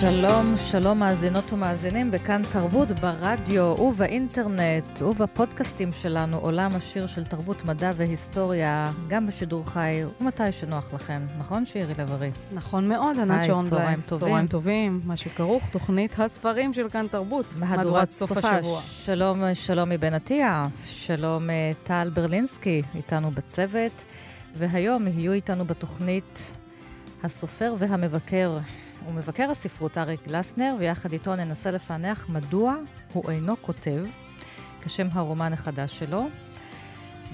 שלום, שלום מאזינות ומאזינים בכאן תרבות ברדיו ובאינטרנט ובפודקאסטים שלנו עולם השיר של תרבות, מדע והיסטוריה, גם בשידור חי ומתי שנוח לכם. נכון שירי לב-ארי? נכון מאוד, ענת שרון. צהריים טובים. צהריים טובים, מה שכרוך, תוכנית הספרים של כאן תרבות. מהדורת סוף השבוע. שלום, שלום מבן עטיה, שלום אה, טל ברלינסקי, איתנו בצוות, והיום יהיו איתנו בתוכנית הסופר והמבקר. הוא מבקר הספרות אריק גלסנר, ויחד איתו ננסה לפענח מדוע הוא אינו כותב, כשם הרומן החדש שלו.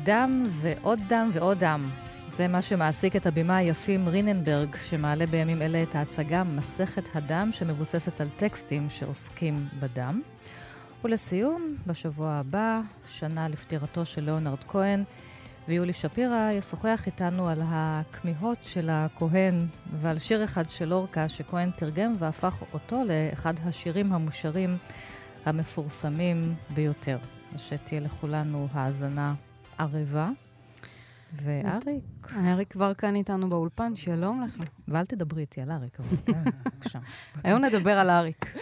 דם ועוד דם ועוד דם. זה מה שמעסיק את הבימה היפים ריננברג, שמעלה בימים אלה את ההצגה מסכת הדם, שמבוססת על טקסטים שעוסקים בדם. ולסיום, בשבוע הבא, שנה לפטירתו של ליאונרד כהן, ויולי שפירא ישוחח איתנו על הכמיהות של הכהן ועל שיר אחד של אורקה שכהן תרגם והפך אותו לאחד השירים המושרים המפורסמים ביותר. שתהיה לכולנו האזנה ערבה. ואריק. אריק כבר כאן איתנו באולפן, שלום לך. ואל תדברי איתי על אריק, אבל כן, בבקשה. היום נדבר על אריק.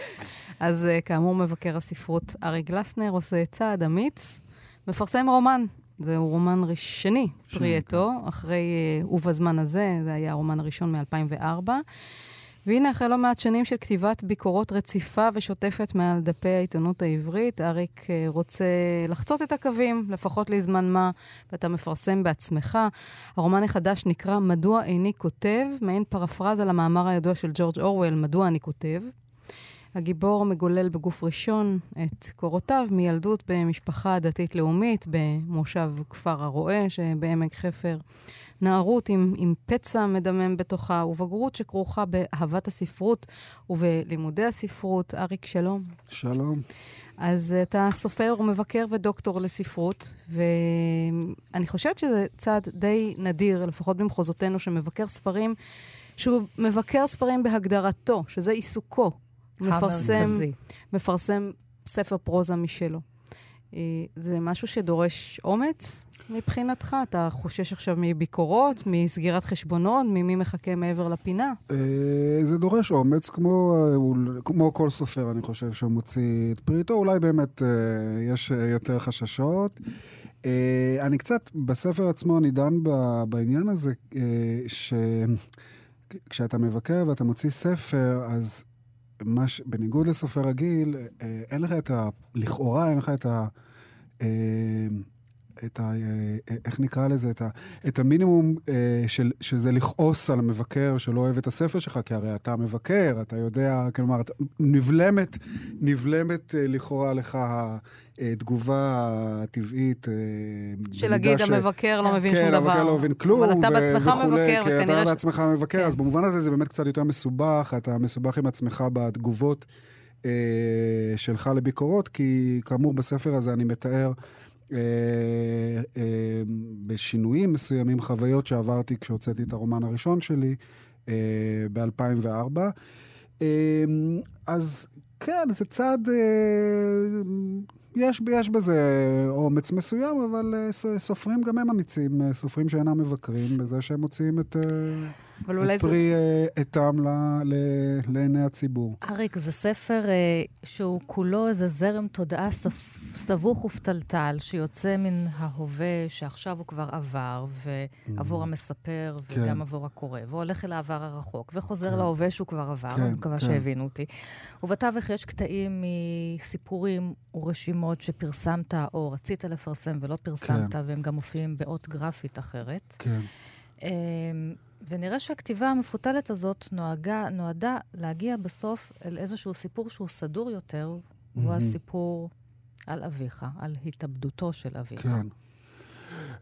אז כאמור, מבקר הספרות אריק גלסנר עושה צעד אמיץ, מפרסם רומן זהו רומן שני פרי עטו, אחרי uh, ובזמן הזה, זה היה הרומן הראשון מ-2004. והנה, אחרי לא מעט שנים של כתיבת ביקורות רציפה ושוטפת מעל דפי העיתונות העברית, אריק uh, רוצה לחצות את הקווים, לפחות לזמן מה, ואתה מפרסם בעצמך. הרומן החדש נקרא "מדוע איני כותב", מעין פרפרזה למאמר הידוע של ג'ורג' אורוול, "מדוע אני כותב". הגיבור מגולל בגוף ראשון את קורותיו מילדות במשפחה דתית-לאומית במושב כפר הרועה שבעמק חפר. נערות עם, עם פצע מדמם בתוכה ובגרות שכרוכה באהבת הספרות ובלימודי הספרות. אריק, שלום. שלום. אז אתה סופר ומבקר ודוקטור לספרות, ואני חושבת שזה צעד די נדיר, לפחות במחוזותינו, שמבקר ספרים, שהוא מבקר ספרים בהגדרתו, שזה עיסוקו. מפרסם, מפרסם ספר פרוזה משלו. זה משהו שדורש אומץ מבחינתך? אתה חושש עכשיו מביקורות, מסגירת חשבונות, ממי מחכה מעבר לפינה? זה דורש אומץ, כמו, כמו כל סופר, אני חושב, שהוא מוציא את פריטו. אולי באמת יש יותר חששות. אני קצת, בספר עצמו אני דן בעניין הזה, שכשאתה מבקר ואתה מוציא ספר, אז... מש, בניגוד לסופר רגיל, אין לך את ה... לכאורה אין לך את ה... את ה... איך נקרא לזה? את, ה, את המינימום של, שזה לכעוס על המבקר שלא אוהב את הספר שלך, כי הרי אתה מבקר, אתה יודע, כלומר, נבלמת, נבלמת לכאורה לך התגובה הטבעית. של להגיד, ש... המבקר לא מבין כן, שום דבר. כן, המבקר לא מבין כלום. אבל אתה בעצמך וכולי, מבקר, וכנראה... וכנראה... אתה בעצמך מבקר, כן. אז במובן הזה זה באמת קצת יותר מסובך, אתה מסובך עם עצמך בתגובות אה, שלך לביקורות, כי כאמור בספר הזה אני מתאר... אה, אה, בשינויים מסוימים, חוויות שעברתי כשהוצאתי את הרומן הראשון שלי אה, ב-2004. אה, אז כן, זה צעד... אה, יש, יש בזה אומץ מסוים, אבל uh, סופרים גם הם אמיצים, uh, סופרים שאינם מבקרים, בזה שהם מוציאים את, uh, את פרי עטם זה... uh, לעיני הציבור. אריק, זה ספר שהוא כולו איזה זרם תודעה ספ... סבוך ופתלתל, שיוצא מן ההווה שעכשיו הוא כבר עבר, ועבור mm. המספר כן. וגם עבור הקורא, והולך אל העבר הרחוק, וחוזר כן. להווה שהוא כבר עבר, כן, אני מקווה כן. שהבינו אותי. ובתווך יש קטעים מסיפורים ורשימות שפרסמת או רצית לפרסם ולא פרסמת, כן. והם גם מופיעים באות גרפית אחרת. כן. ונראה שהכתיבה המפותלת הזאת נועגה, נועדה להגיע בסוף אל איזשהו סיפור שהוא סדור יותר, mm-hmm. והוא הסיפור על אביך, על התאבדותו של אביך. כן.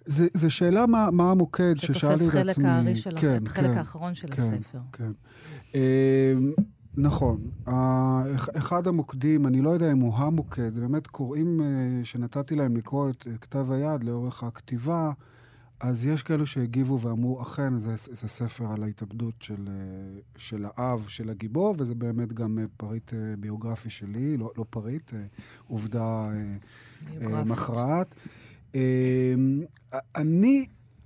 זו שאלה מה, מה המוקד ששאלתי את עצמי. שתופס חלק הארי של כן, החלק כן, האחרון של כן, הספר. כן. Uh, נכון. אחד המוקדים, אני לא יודע אם הוא המוקד, זה באמת קוראים שנתתי להם לקרוא את כתב היד לאורך הכתיבה. אז יש כאלו שהגיבו ואמרו, אכן, זה, זה ספר על ההתאבדות של, של האב, של הגיבור, וזה באמת גם פריט ביוגרפי שלי, לא, לא פריט, עובדה מכרעת. אני,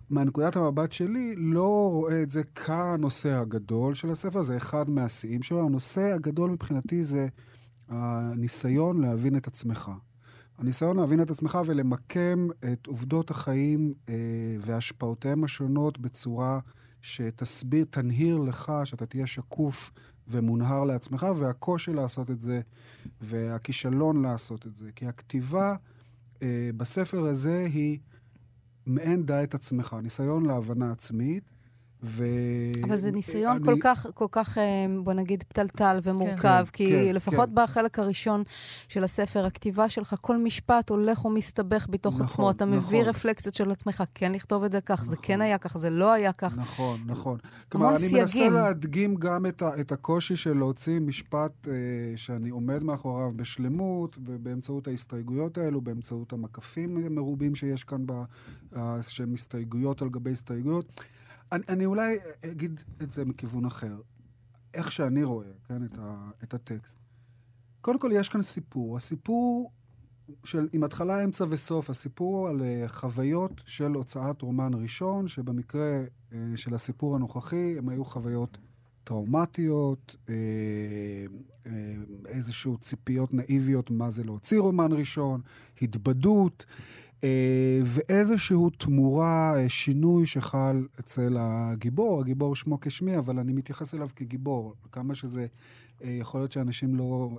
מהנקודת המבט שלי, לא רואה את זה כנושא הגדול של הספר, זה אחד מהשיאים שלו. הנושא הגדול מבחינתי זה הניסיון להבין את עצמך. הניסיון להבין את עצמך ולמקם את עובדות החיים אה, והשפעותיהם השונות בצורה שתסביר, תנהיר לך, שאתה תהיה שקוף ומונהר לעצמך, והקושי לעשות את זה, והכישלון לעשות את זה. כי הכתיבה אה, בספר הזה היא מעין דע את עצמך, ניסיון להבנה עצמית, ו... אבל זה ניסיון אני... כל כך, כל כך, אה, בוא נגיד, פתלתל ומורכב, כן, כי כן, לפחות כן. בחלק הראשון של הספר, הכתיבה שלך, כל משפט הולך ומסתבך בתוך נכון, עצמו. אתה נכון. מביא רפלקסיות של עצמך, כן לכתוב את זה כך, נכון. זה כן היה כך, זה לא היה כך. נכון, נכון. כלומר, אני סייגים. מנסה להדגים גם את, ה, את הקושי של להוציא משפט אה, שאני עומד מאחוריו בשלמות, ובאמצעות ההסתייגויות האלו, באמצעות המקפים המרובים שיש כאן, ב, אה, שהם הסתייגויות על גבי הסתייגויות. אני, אני אולי אגיד את זה מכיוון אחר. איך שאני רואה, כן, את, ה, את הטקסט. קודם כל, יש כאן סיפור. הסיפור של, עם התחלה, אמצע וסוף, הסיפור על uh, חוויות של הוצאת רומן ראשון, שבמקרה uh, של הסיפור הנוכחי, הם היו חוויות טראומטיות, uh, uh, איזשהו ציפיות נאיביות מה זה להוציא רומן ראשון, התבדות. אה, ואיזשהו תמורה, אה, שינוי שחל אצל הגיבור. הגיבור שמו כשמי, אבל אני מתייחס אליו כגיבור. כמה שזה, אה, יכול להיות שאנשים לא,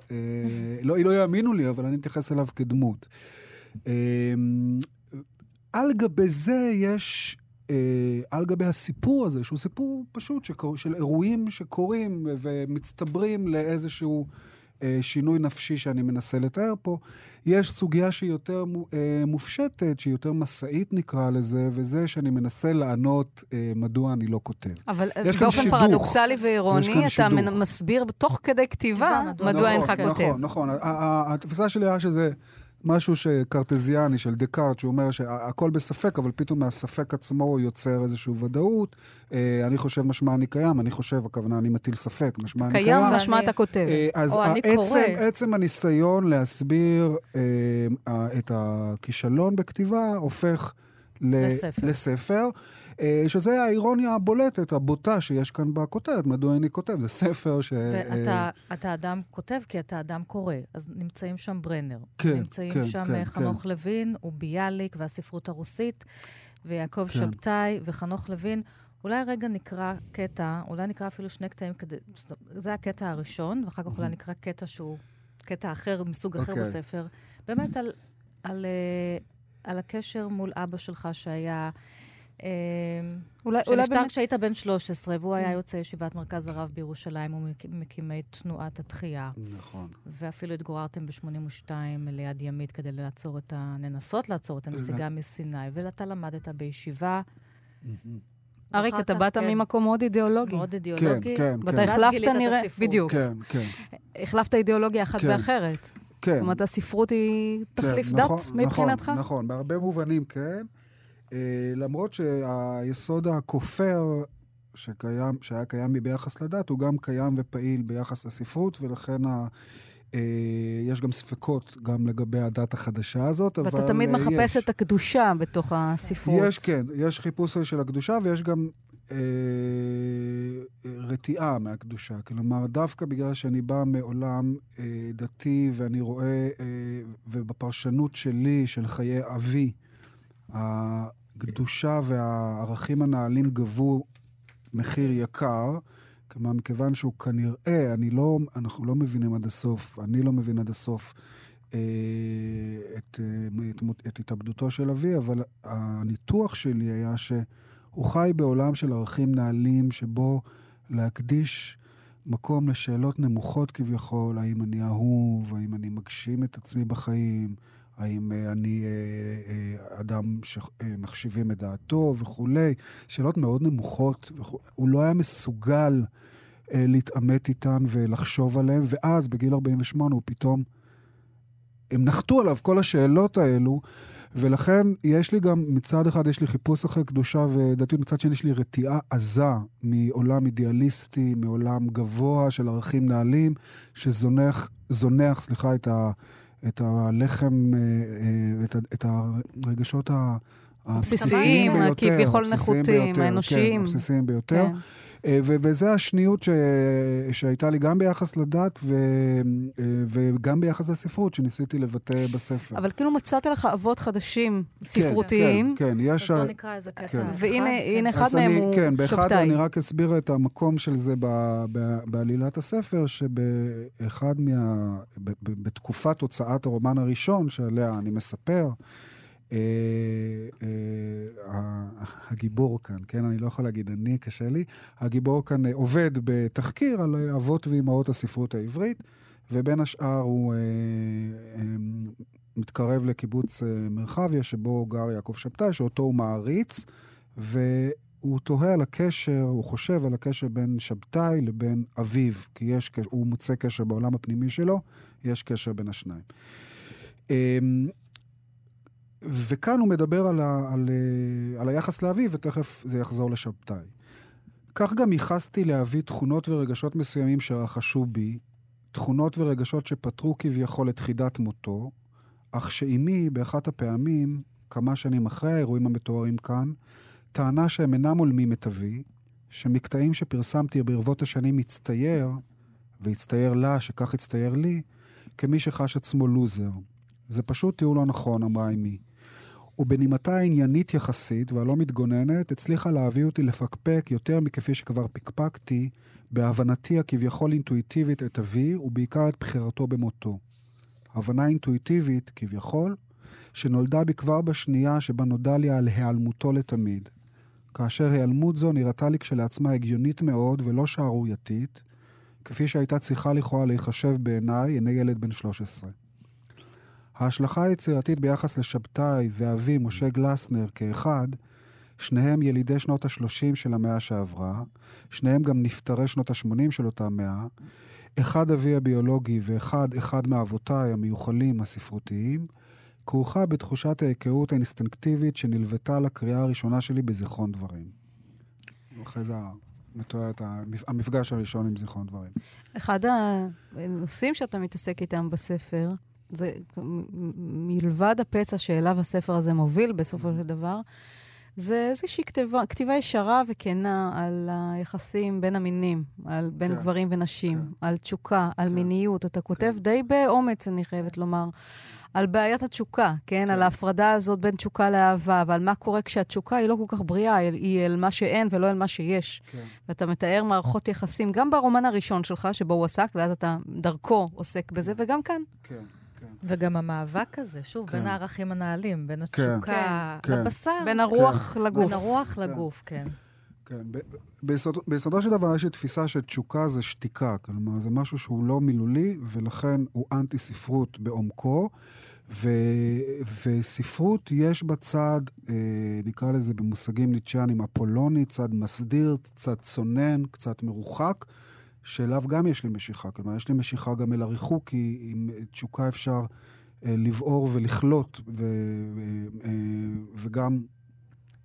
לא, לא יאמינו לי, אבל אני מתייחס אליו כדמות. על גבי זה יש על גבי הסיפור הזה, שהוא סיפור פשוט שקור, של אירועים שקורים ומצטברים לאיזשהו אה, שינוי נפשי שאני מנסה לתאר פה. יש סוגיה שהיא יותר אה, מופשטת, שהיא יותר משאית נקרא לזה, וזה שאני מנסה לענות אה, מדוע אני לא כותב. אבל באופן פרדוקסלי ואירוני, אתה שידוך. מסביר תוך כדי כתיבה מדוע נכון, אינך נכון, כותב. נכון, נכון. התפיסה שלי היה שזה... משהו שקרטזיאני של דקארט, שהוא אומר שהכל בספק, אבל פתאום מהספק עצמו הוא יוצר איזושהי ודאות. אה, אני חושב משמע אני קיים, אני חושב, הכוונה, אני מטיל ספק, משמע אני קיים. קיים משמע אתה כותב. אה, אז או אני קורא. עצם הניסיון להסביר אה, את הכישלון בכתיבה הופך... לספר. אה, שזה האירוניה הבולטת, הבוטה שיש כאן בכותרת, מדוע אני כותב, זה ספר ש... ואתה אה, אדם כותב כי אתה אדם קורא, אז נמצאים שם ברנר. כן, נמצאים כן, שם כן, חנוך כן. לוין, וביאליק והספרות הרוסית, ויעקב כן. שבתאי וחנוך לוין. אולי רגע נקרא קטע, אולי נקרא אפילו שני קטעים כדי... זה הקטע הראשון, ואחר כך אולי נקרא קטע שהוא קטע אחר, מסוג אחר okay. אוקיי. בספר. באמת על, על, אה, על הקשר מול אבא שלך שהיה... אולי, אולי באמת... כשהיית בן 13, והוא היה mm. יוצא ישיבת מרכז הרב בירושלים, הוא מקימי תנועת התחייה. נכון. ואפילו התגוררתם ב-82 ליד ימית כדי לעצור את ה... לנסות לעצור את הנסיגה מסיני, ואתה למדת בישיבה. אריק, אתה באת כן. ממקום מאוד אידיאולוגי. מאוד אידיאולוגי. כן, כן. ואתה החלפת נראה, בדיוק. כן, כן. החלפת אידיאולוגיה אחת כן. באחרת. כן. זאת אומרת, הספרות היא תחליף כן, דת נכון, מבחינתך? נכון, נכון, בהרבה מובנים כן. אה, למרות שהיסוד הכופר שקיים, שהיה קיים בי ביחס לדת, הוא גם קיים ופעיל ביחס לספרות, ולכן ה... Uh, יש גם ספקות גם לגבי הדת החדשה הזאת, ואתה אבל... ואתה תמיד מחפש יש. את הקדושה בתוך הספרות. יש, כן. יש חיפוש של הקדושה, ויש גם uh, רתיעה מהקדושה. כלומר, דווקא בגלל שאני בא מעולם uh, דתי, ואני רואה, uh, ובפרשנות שלי, של חיי אבי, הקדושה והערכים הנעלים גבו מחיר יקר, כלומר, מכיוון שהוא כנראה, אני לא, אנחנו לא מבינים עד הסוף, אני לא מבין עד הסוף אה, את, אה, את, את התאבדותו של אבי, אבל הניתוח שלי היה שהוא חי בעולם של ערכים נעלים, שבו להקדיש מקום לשאלות נמוכות כביכול, האם אני אהוב, האם אני מגשים את עצמי בחיים, האם אה, אני אה, אה, אדם שמחשיבים את דעתו וכולי, שאלות מאוד נמוכות. וכו'. הוא לא היה מסוגל להתעמת איתן ולחשוב עליהן, ואז בגיל 48 הוא פתאום... הם נחתו עליו כל השאלות האלו, ולכן יש לי גם, מצד אחד יש לי חיפוש אחרי קדושה ודתיות, מצד שני יש לי רתיעה עזה מעולם אידיאליסטי, מעולם גבוה של ערכים נעלים, שזונח, זונח, סליחה, את, ה, את הלחם, אה, אה, את, את הרגשות. הבסיסיים ביותר, כביכול נחותים, האנושיים. כן, הבסיסיים ביותר. כן. אה, ו- וזה השניות ש- שהייתה לי גם ביחס לדת ו- אה, וגם ביחס לספרות, שניסיתי לבטא בספר. אבל כאילו מצאת לך אבות חדשים, כן, ספרותיים. כן, כן, יש... אז בוא נקרא איזה קטע. כן. והנה אחד מהם אני, הוא כן, שבתאי. באחד אני רק אסביר את המקום של זה ב- ב- בעלילת הספר, שבאחד מה... ב- ב- בתקופת הוצאת הרומן הראשון, שעליה אני מספר, הגיבור כאן, כן? אני לא יכול להגיד אני, קשה לי. הגיבור כאן אה, עובד בתחקיר על אבות ואימהות הספרות העברית, ובין השאר הוא מתקרב לקיבוץ מרחביה, שבו גר יעקב שבתאי, שאותו הוא מעריץ, והוא תוהה על הקשר, הוא חושב על הקשר בין שבתאי לבין אביו, כי יש, הוא מוצא קשר בעולם הפנימי שלו, יש קשר בין השניים. וכאן הוא מדבר על, ה, על, אה, על היחס לאביו, ותכף זה יחזור לשבתאי. כך גם ייחסתי לאבי תכונות ורגשות מסוימים שרכשו בי, תכונות ורגשות שפתרו כביכול את חידת מותו, אך שאימי, באחת הפעמים, כמה שנים אחרי האירועים המתוארים כאן, טענה שהם אינם הולמים את אבי, שמקטעים שפרסמתי ברבות השנים הצטייר, והצטייר לה, שכך הצטייר לי, כמי שחש עצמו לוזר. זה פשוט תיאור לא נכון, אמרה אמי. ובנימתה העניינית יחסית והלא מתגוננת, הצליחה להביא אותי לפקפק יותר מכפי שכבר פקפקתי, בהבנתי הכביכול אינטואיטיבית את אבי, ובעיקר את בחירתו במותו. הבנה אינטואיטיבית, כביכול, שנולדה בי כבר בשנייה שבה נודע לי על היעלמותו לתמיד. כאשר היעלמות זו נראתה לי כשלעצמה הגיונית מאוד ולא שערורייתית, כפי שהייתה צריכה לכאורה להיחשב בעיניי, עיני ילד בן 13. ההשלכה היצירתית ביחס לשבתאי ואבי משה גלסנר כאחד, שניהם ילידי שנות ה-30 של המאה שעברה, שניהם גם נפטרי שנות ה-80 של אותה מאה, אחד אבי הביולוגי ואחד אחד מאבותיי המיוחלים הספרותיים, כרוכה בתחושת ההיכרות האינסטינקטיבית שנלוותה לקריאה הראשונה שלי בזיכרון דברים. אחרי זה מתואר את המפגש הראשון עם זיכרון דברים. אחד הנושאים שאתה מתעסק איתם בספר, זה מלבד הפצע שאליו הספר הזה מוביל בסופו של דבר, זה איזושהי כתיבה, כתיבה ישרה וכנה על היחסים בין המינים, על בין כן, גברים ונשים, כן. על תשוקה, על כן. מיניות. אתה כותב כן. די באומץ, אני חייבת לומר, על בעיית התשוקה, כן? כן? על ההפרדה הזאת בין תשוקה לאהבה, ועל מה קורה כשהתשוקה היא לא כל כך בריאה, היא אל מה שאין ולא אל מה שיש. כן. ואתה מתאר מערכות יחסים, גם ברומן הראשון שלך, שבו הוא עסק, ואז אתה דרכו עוסק בזה, וגם כאן. כן. וגם המאבק הזה, שוב, כן. בין הערכים הנעלים, בין כן. התשוקה כן. לבשר. בין הרוח כן. לגוף. בין הרוח כן. לגוף, כן. כן, ביסוד, ביסודו של דבר יש לי תפיסה שתשוקה זה שתיקה, כלומר זה משהו שהוא לא מילולי ולכן הוא אנטי ספרות בעומקו, ו, וספרות יש בה צד, אה, נקרא לזה במושגים ניטשיאנים, אפולוני, צד מסדיר, צד צונן, קצת מרוחק, שאליו גם יש לי משיכה. כלומר, יש לי משיכה גם אל הריחוק, כי עם תשוקה אפשר אה, לבעור ולכלות, ו, אה, וגם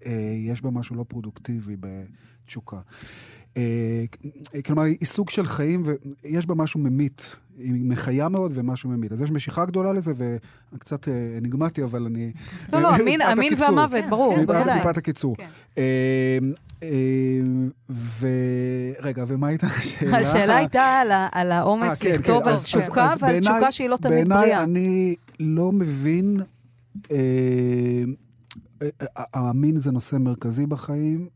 אה, יש בה משהו לא פרודוקטיבי בתשוקה. אה, כלומר, היא סוג של חיים, ויש בה משהו ממית. היא מחיה מאוד ומשהו ממית. אז יש משיכה גדולה לזה, וקצת אה, נגמתי, אבל אני... לא, לא, המין והמוות, ברור, בוודאי. מפאת הקיצור. כן. אה, ורגע, ומה הייתה השאלה? השאלה הייתה על האומץ כן, לכתוב כן. על תשוקה, ועל תשוקה שהיא לא תמיד בריאה. בעיניי אני לא מבין... המין זה נושא מרכזי בחיים,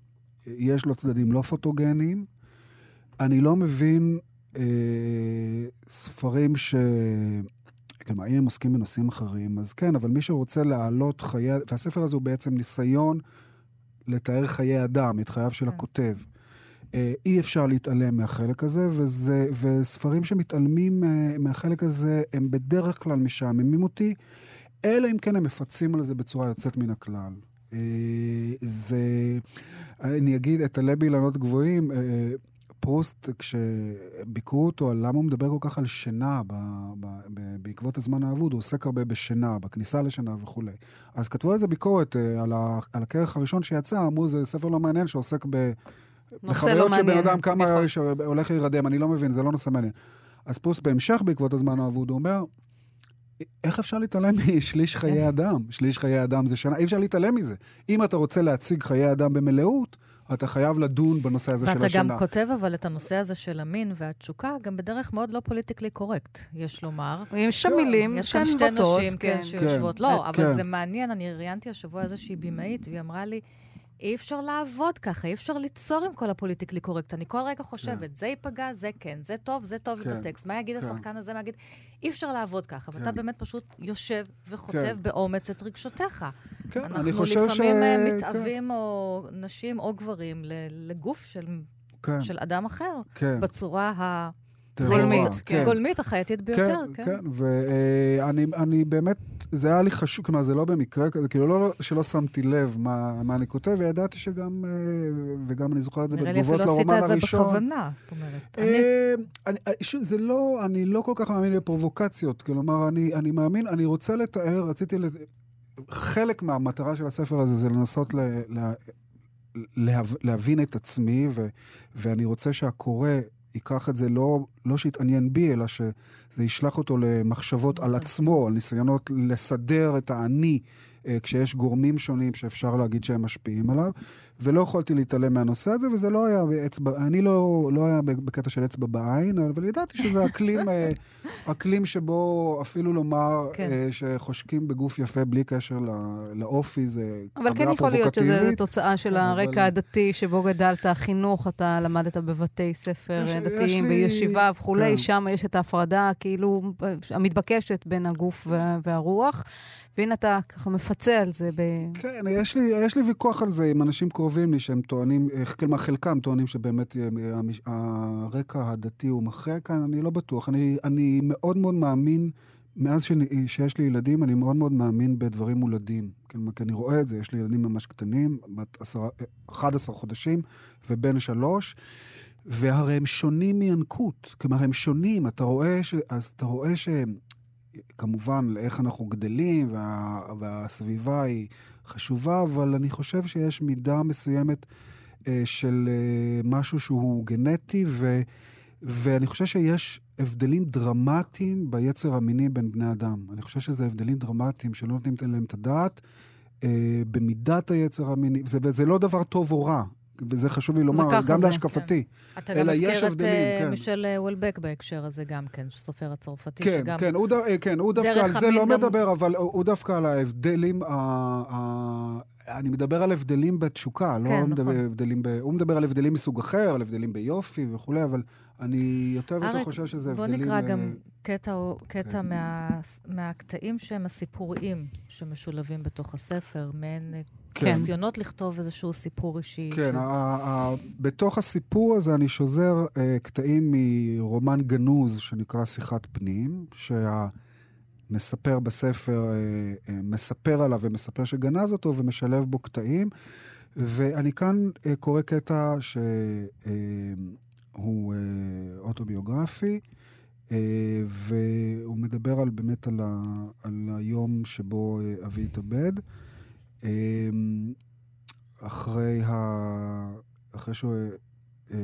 יש לו צדדים לא פוטוגניים. אני לא מבין אה, ספרים ש... כלומר, אם הם עוסקים בנושאים אחרים, אז כן, אבל מי שרוצה להעלות חיי... והספר הזה הוא בעצם ניסיון לתאר חיי אדם, את חייו של כן. הכותב. אה, אי אפשר להתעלם מהחלק הזה, וזה, וספרים שמתעלמים אה, מהחלק הזה, הם בדרך כלל משעממים אותי, אלא אם כן הם מפצים על זה בצורה יוצאת מן הכלל. אה, זה, אני אגיד, את עלה באילנות גבוהים, פרוסט, כשביקרו אותו על למה הוא מדבר כל כך על שינה בעקבות הזמן האבוד, הוא עוסק הרבה בשינה, בכניסה לשינה וכולי. אז כתבו על זה ביקורת, אה, על, ה, על הכרך הראשון שיצא, אמרו, זה ספר לא מעניין שעוסק ב... לא בחוויות של בן מעניין, אדם, כמה נכון. שהולך להירדם, אני לא מבין, זה לא נושא מעניין. אז פרוסט בהמשך בעקבות הזמן האבוד, הוא אומר, איך אפשר להתעלם משליש חיי אדם? שליש חיי אדם זה שנה, אי אפשר להתעלם מזה. אם אתה רוצה להציג חיי אדם במלאות, אתה חייב לדון בנושא הזה של ואתה השנה. גם כותב אבל את הנושא הזה של המין והתשוקה, גם בדרך מאוד לא politically correct, יש לומר. יש שם מילים יש כאן שתי נשים, כן, כן. שיושבות. כן, לא, אבל כן. זה מעניין, אני ראיינתי השבוע איזושהי במאית, והיא אמרה לי, אי אפשר לעבוד ככה, אי אפשר ליצור עם כל הפוליטיקלי קורקט. אני כל רגע חושבת, זה ייפגע, זה כן, זה טוב, זה טוב כן, בטקסט. מה יגיד כן. השחקן הזה, מה יגיד... אי אפשר לעבוד ככה, ואתה כן. באמת פשוט יושב וכותב כן. באומץ את רגשותיך. כן, אני אנחנו חושב ש... לפעמים אה, כן, מתאווים, או נשים או גברים, לגוף של כן, של אדם אחר, כן. בצורה טהורה, גולמית, כן. הגולמית, החייתית ביותר, כן, כן. כן, ואני אני באמת, זה היה לי חשוב, כלומר, זה לא במקרה כזה, כאילו לא שלא שמתי לב מה, מה אני כותב, וידעתי שגם, אה, וגם אני זוכר את זה נראה לי בתגובות אפילו עשית לרומן את זה הראשון. בכוונה, זאת אומרת. אני- אה, אני, אה, שוב, זה לא, אני לא כל כך מאמין בפרובוקציות. כלומר, אני, אני מאמין, אני רוצה לתאר, רציתי, לת... חלק מהמטרה של הספר הזה זה לנסות ל, לה, להב, להבין את עצמי, ו, ואני רוצה שהקורא ייקח את זה לא, לא שיתעניין בי, אלא שזה ישלח אותו למחשבות על עצמו, על ניסיונות לסדר את האני. אה, כשיש גורמים שונים שאפשר להגיד שהם משפיעים עליו, ולא יכולתי להתעלם מהנושא הזה, וזה לא היה באצבע, אני לא, לא היה בקטע של אצבע בעין, אבל ידעתי שזה אקלים, אה, אקלים שבו אפילו לומר כן. כן. שחושקים בגוף יפה בלי קשר לא- לאופי, זה אבל כן אמירה יכול להיות שזה פרובוקטיבית. תוצאה של כן, הרקע אבל- הדתי שבו גדלת, החינוך, אתה למדת בבתי ספר יש- יש דתיים, לי- בישיבה וכולי, כן. שם יש את ההפרדה כאילו המתבקשת בין הגוף וה- והרוח, והנה אתה ככה מפצה על זה ב... כן, יש לי, יש לי ויכוח על זה עם אנשים קרובים לי שהם טוענים, אה, כלומר חלקם טוענים שבאמת אה, המש- הרקע הדתי הוא מכריע כאן, אני לא בטוח. אני, אני מאוד מאוד מאמין, מאז שאני, שיש לי ילדים, אני מאוד מאוד מאמין בדברים מולדים. כלומר, כי אני רואה את זה, יש לי ילדים ממש קטנים, בת עשרה, 11 חודשים ובן שלוש. והרי הם שונים מינקות, כלומר הם שונים, אתה רואה ש... אז אתה רואה שהם, כמובן, לאיך אנחנו גדלים, וה, והסביבה היא חשובה, אבל אני חושב שיש מידה מסוימת אה, של אה, משהו שהוא גנטי, ו, ואני חושב שיש הבדלים דרמטיים ביצר המיני בין בני אדם. אני חושב שזה הבדלים דרמטיים שלא נותנים עליהם את הדעת. אה, במידת היצר המיני, וזה, וזה לא דבר טוב או רע, וזה חשוב לי לומר, גם זה, להשקפתי. אתה גם אלא יש מזכיר את אה, כן. מישל אה, וולבק בהקשר הזה גם כן, סופר הצרפתי, כן, שגם... כן, הוא. אה, כן, הוא דווקא על זה לא גם- מדבר, אבל הוא הוא דווקא על ההבדלים, ה... ה... אני מדבר על הבדלים בתשוקה, לא כן, מדבר נכון. הבדלים ב... הוא מדבר על הבדלים מסוג אחר, על הבדלים ביופי וכולי, אבל אני יותר ויותר חושב שזה בוא הבדלים... נקרא אה, גם קטע, קטע כן. מה, מהקטעים שהם הסיפוריים שמשולבים בתוך הספר, מעין כן. ניסיונות לכתוב איזשהו סיפור אישי. כן, של- ה- ה- בתוך הסיפור הזה אני שוזר אה, קטעים מרומן גנוז שנקרא שיחת פנים, שהמספר בספר אה, אה, מספר עליו ומספר שגנז אותו ומשלב בו קטעים. ואני כאן קורא קטע שהוא אוטוביוגרפי, אה, והוא מדבר על, באמת על, ה, על היום שבו אה, אבי התאבד. אה, אחרי ה... אחרי שהוא... אה,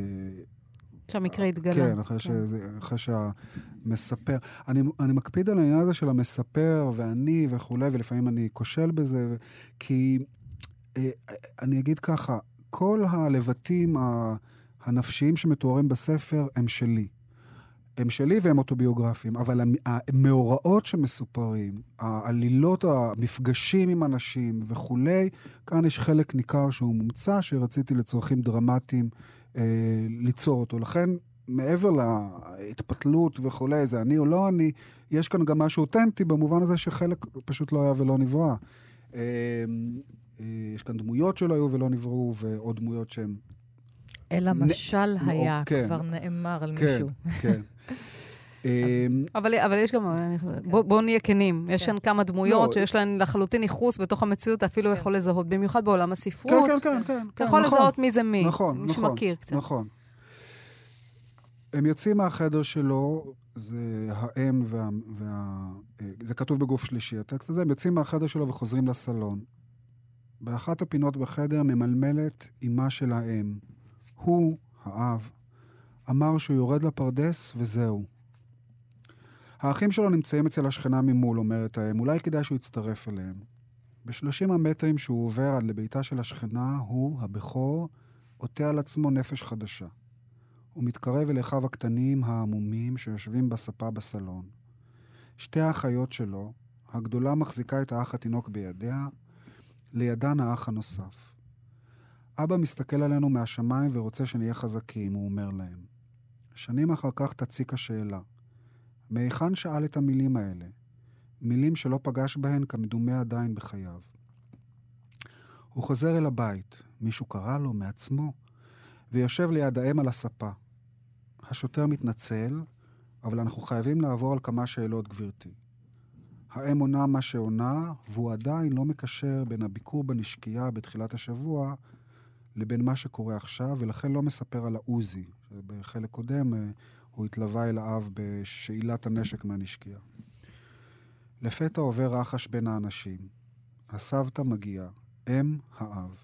שהמקרה התגלה. כן, אחרי, שזה, אחרי שהמספר... אני, אני מקפיד על העניין הזה של המספר ואני וכולי, ולפעמים אני כושל בזה, כי אה, אני אגיד ככה, כל הלבטים הנפשיים שמתוארים בספר הם שלי. הם שלי והם אוטוביוגרפיים, אבל המ- המאורעות שמסופרים, העלילות, המפגשים עם אנשים וכולי, כאן יש חלק ניכר שהוא מומצא, שרציתי לצרכים דרמטיים אה, ליצור אותו. לכן, מעבר להתפתלות וכולי, זה אני או לא אני, יש כאן גם משהו אותנטי במובן הזה שחלק פשוט לא היה ולא נברא. אה, אה, יש כאן דמויות שלא היו ולא נבראו, ועוד דמויות שהן... אלא משל נ- היה, כן. כבר נאמר על כן, מישהו. כן. אה, אבל, אבל יש גם, בואו בוא נהיה כנים, יש כן. כאן כמה דמויות לא. שיש להן לחלוטין ייחוס בתוך המציאות, אתה אפילו כן. יכול לזהות, במיוחד בעולם כן, הספרות. כן, כן, כן. אתה כן, יכול נכון. לזהות מי זה מי, נכון, מי נכון, שמכיר קצת. נכון. הם יוצאים מהחדר שלו, זה האם וה... וה... זה כתוב בגוף שלישי, הטקסט הזה, הם יוצאים מהחדר שלו וחוזרים לסלון. באחת הפינות בחדר ממלמלת אמה של האם. הוא, האב, אמר שהוא יורד לפרדס וזהו. האחים שלו נמצאים אצל השכנה ממול, אומרת האם, אולי כדאי שהוא יצטרף אליהם. בשלושים המטרים שהוא עובר עד לביתה של השכנה, הוא, הבכור, עוטה על עצמו נפש חדשה. הוא מתקרב אל אחיו הקטנים העמומים שיושבים בספה בסלון. שתי האחיות שלו, הגדולה מחזיקה את האח התינוק בידיה, לידן האח הנוסף. אבא מסתכל עלינו מהשמיים ורוצה שנהיה חזקים, הוא אומר להם. שנים אחר כך תציק השאלה. מהיכן שאל את המילים האלה? מילים שלא פגש בהן כמדומה עדיין בחייו. הוא חוזר אל הבית, מישהו קרא לו מעצמו, ויושב ליד האם על הספה. השוטר מתנצל, אבל אנחנו חייבים לעבור על כמה שאלות, גברתי. האם עונה מה שעונה, והוא עדיין לא מקשר בין הביקור בנשקייה בתחילת השבוע לבין מה שקורה עכשיו, ולכן לא מספר על העוזי. בחלק קודם אה, הוא התלווה אל האב בשאילת הנשק מהנשקייה. לפתע עובר רחש בין האנשים. הסבתא מגיעה, אם האב.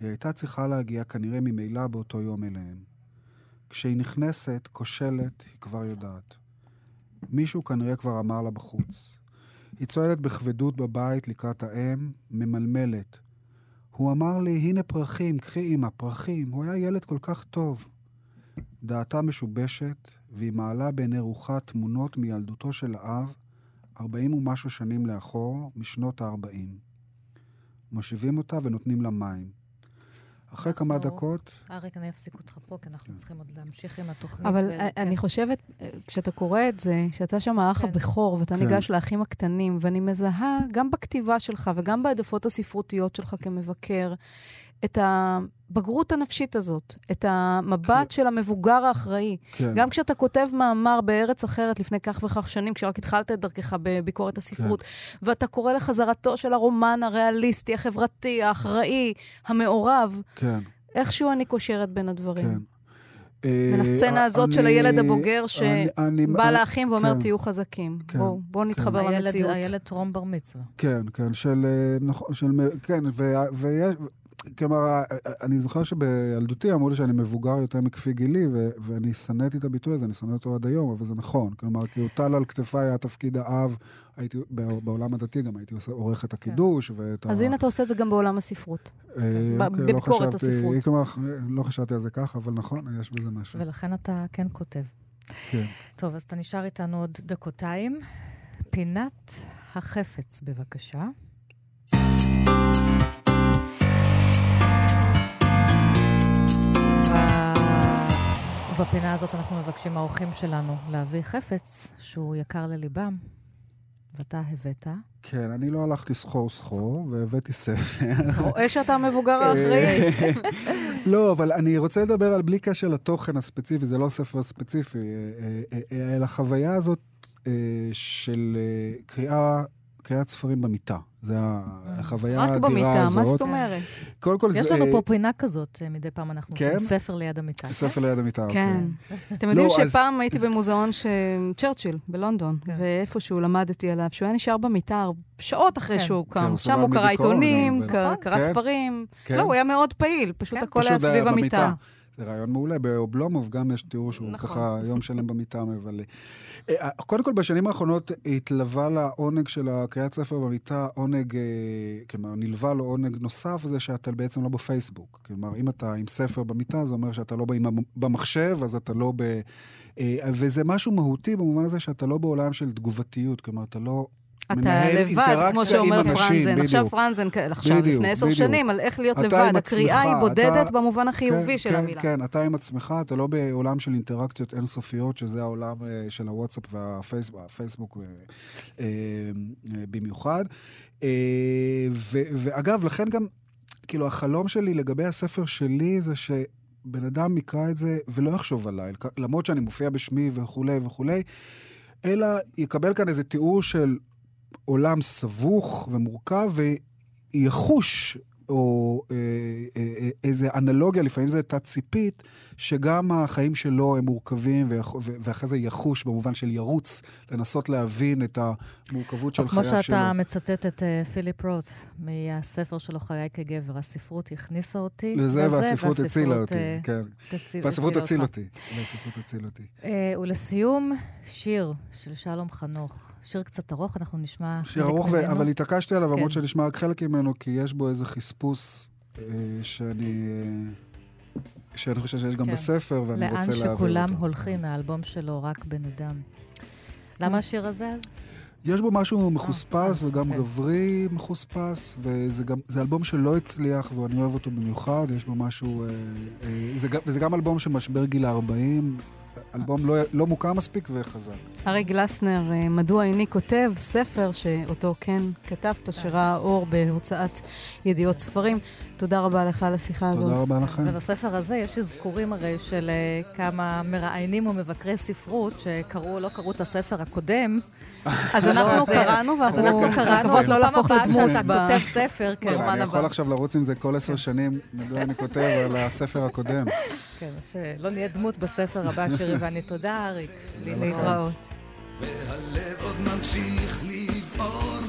היא הייתה צריכה להגיע כנראה ממילא באותו יום אליהם. כשהיא נכנסת, כושלת, היא כבר יודעת. מישהו כנראה כבר אמר לה בחוץ. היא צועדת בכבדות בבית לקראת האם, ממלמלת. הוא אמר לי, הנה פרחים, קחי אמא, פרחים. הוא היה ילד כל כך טוב. דעתה משובשת, והיא מעלה בעיני רוחה תמונות מילדותו של האב, ארבעים ומשהו שנים לאחור, משנות הארבעים. מושיבים אותה ונותנים לה מים. אחרי אנחנו... כמה דקות... אריק, אני אפסיק אותך פה, כי אנחנו כן. צריכים עוד להמשיך עם התוכנית. אבל ו... אני כן. חושבת, כשאתה קורא את זה, שיצא שם האח כן. הבכור, ואתה כן. ניגש לאחים הקטנים, ואני מזהה גם בכתיבה שלך וגם בהעדפות הספרותיות שלך כמבקר, את הבגרות הנפשית הזאת, את המבט כן. של המבוגר האחראי. כן. גם כשאתה כותב מאמר בארץ אחרת לפני כך וכך שנים, כשרק התחלת את דרכך בביקורת הספרות, כן. ואתה קורא לחזרתו של הרומן הריאליסטי, החברתי, האחראי, המעורב, כן. איכשהו אני קושרת בין הדברים. כן. בין הסצנה uh, הזאת אני, של הילד הבוגר שבא לאחים ואומר, כן, תהיו חזקים. כן, בואו בוא כן. נתחבר כן. למציאות. הילד טרום בר מצווה. כן, כן, של... אה, נכון, של כן, ויש... כלומר, אני זוכר שבילדותי אמרו לי שאני מבוגר יותר מכפי גילי, ו- ואני שנאתי את הביטוי הזה, אני שונא אותו עד היום, אבל זה נכון. כלומר, כי הוטל על כתפיי התפקיד האב, הייתי, בעולם הדתי גם הייתי עורך את הקידוש כן. ואת אז ה... הנה אתה עושה את זה גם בעולם הספרות. אה, אוקיי, בביקורת לא הספרות. כלומר, לא חשבתי על זה ככה, אבל נכון, יש בזה משהו. ולכן אתה כן כותב. כן. טוב, אז אתה נשאר איתנו עוד דקותיים. פינת החפץ, בבקשה. ובפינה הזאת אנחנו מבקשים מהאורחים שלנו להביא חפץ שהוא יקר לליבם, ואתה הבאת. כן, אני לא הלכתי סחור סחור, והבאתי ספר. רואה שאתה המבוגר האחראי. לא, אבל אני רוצה לדבר על בלי קשר לתוכן הספציפי, זה לא ספר ספציפי, אה, אה, אה, אלא החוויה הזאת של קריאה, קריאת ספרים במיטה. זה החוויה האדירה הזאת. רק במיטה, מה זאת אומרת? קודם כל, יש לנו פה פינה כזאת, אה, מדי פעם אנחנו עושים כן? ספר ליד המיטה. ספר ליד המיטה, אוקיי. כן. אתם יודעים לא, שפעם הייתי במוזיאון צ'רצ'יל, בלונדון, כן. ואיפשהו למדתי עליו, שהוא היה נשאר במיטה שעות אחרי שהוא קם. שם הוא קרא עיתונים, קרא ספרים. לא, הוא היה מאוד פעיל, פשוט הכל היה סביב המיטה. זה רעיון מעולה. באובלומוב גם יש תיאור שהוא נכון. ככה יום שלם במיטה מבלה. אה, אה, קודם כל, בשנים האחרונות התלווה לעונג של הקריאת ספר במיטה, עונג, אה, כלומר, נלווה לו עונג נוסף, זה שאתה בעצם לא בפייסבוק. כלומר, אם אתה עם ספר במיטה, זה אומר שאתה לא במחשב, אז אתה לא ב... וזה משהו מהותי במובן הזה שאתה לא בעולם של תגובתיות, כלומר, אתה לא... אתה לבד, כמו שאומר פרנזן. עכשיו פרנזן, עכשיו, בדיוק, לפני עשר שנים, על איך להיות לבד. הקריאה היא בודדת אתה, במובן החיובי כן, של כן, המילה. כן, אתה עם עצמך, אתה לא בעולם של אינטראקציות אינסופיות, שזה העולם אה, של הוואטסאפ והפייסבוק אה, אה, במיוחד. ואגב, לכן גם, כאילו, החלום שלי לגבי הספר שלי זה ש... בן אדם יקרא את זה ולא יחשוב עליי, למרות שאני מופיע בשמי וכולי וכולי, אלא יקבל כאן איזה תיאור של עולם סבוך ומורכב, ויחוש או אה, אה, אה, איזה אנלוגיה, לפעמים זה תת-ציפית, שגם החיים שלו הם מורכבים, ואחרי זה יחוש במובן של ירוץ, לנסות להבין את המורכבות של חייו שלו. כמו שאתה מצטט את פיליפ רוט מהספר שלו, חיי כגבר, הספרות הכניסה אותי לזה, לזה והספרות הצילה אותי, כן. והספרות הציל אותי. והספרות הציל אותי. ולסיום, שיר של שלום חנוך. שיר קצת ארוך, אנחנו נשמע שיר ארוך, ו- אבל התעקשתי עליו, כן. למרות שנשמע רק חלק ממנו, כי יש בו איזה חספוס אה, שאני... אה, שאני חושב שיש גם כן. בספר, ואני רוצה להעביר אותו. לאן שכולם הולכים מהאלבום שלו, רק בן אדם. למה השיר הזה אז? יש בו משהו מחוספס אה, וגם כן. גברי מחוספס, וזה אלבום שלא הצליח, ואני אוהב אותו במיוחד, יש בו משהו... אה, אה, זה, וזה גם אלבום שמשבר גיל ה-40, אלבום לא, לא מוכר מספיק וחזק. ארי גלסנר, אה, מדוע איני כותב ספר שאותו כן כתבת, שראה אור בהוצאת ידיעות ספרים. תודה רבה לך על השיחה הזאת. תודה רבה לכם. ובספר הזה יש אזכורים הרי של uh, כמה מראיינים ומבקרי ספרות שקראו, לא קראו את הספר הקודם. אז אנחנו קראנו, ואנחנו מקוות לא להפוך לדמות. שאתה כותב ספר, כן. אני יכול עכשיו לרוץ עם זה כל עשר שנים, מדוע אני כותב על הספר הקודם. כן, שלא נהיה דמות בספר הבא, שירי ואני. תודה, אריק. להתראות. והלב עוד ממשיך לבעור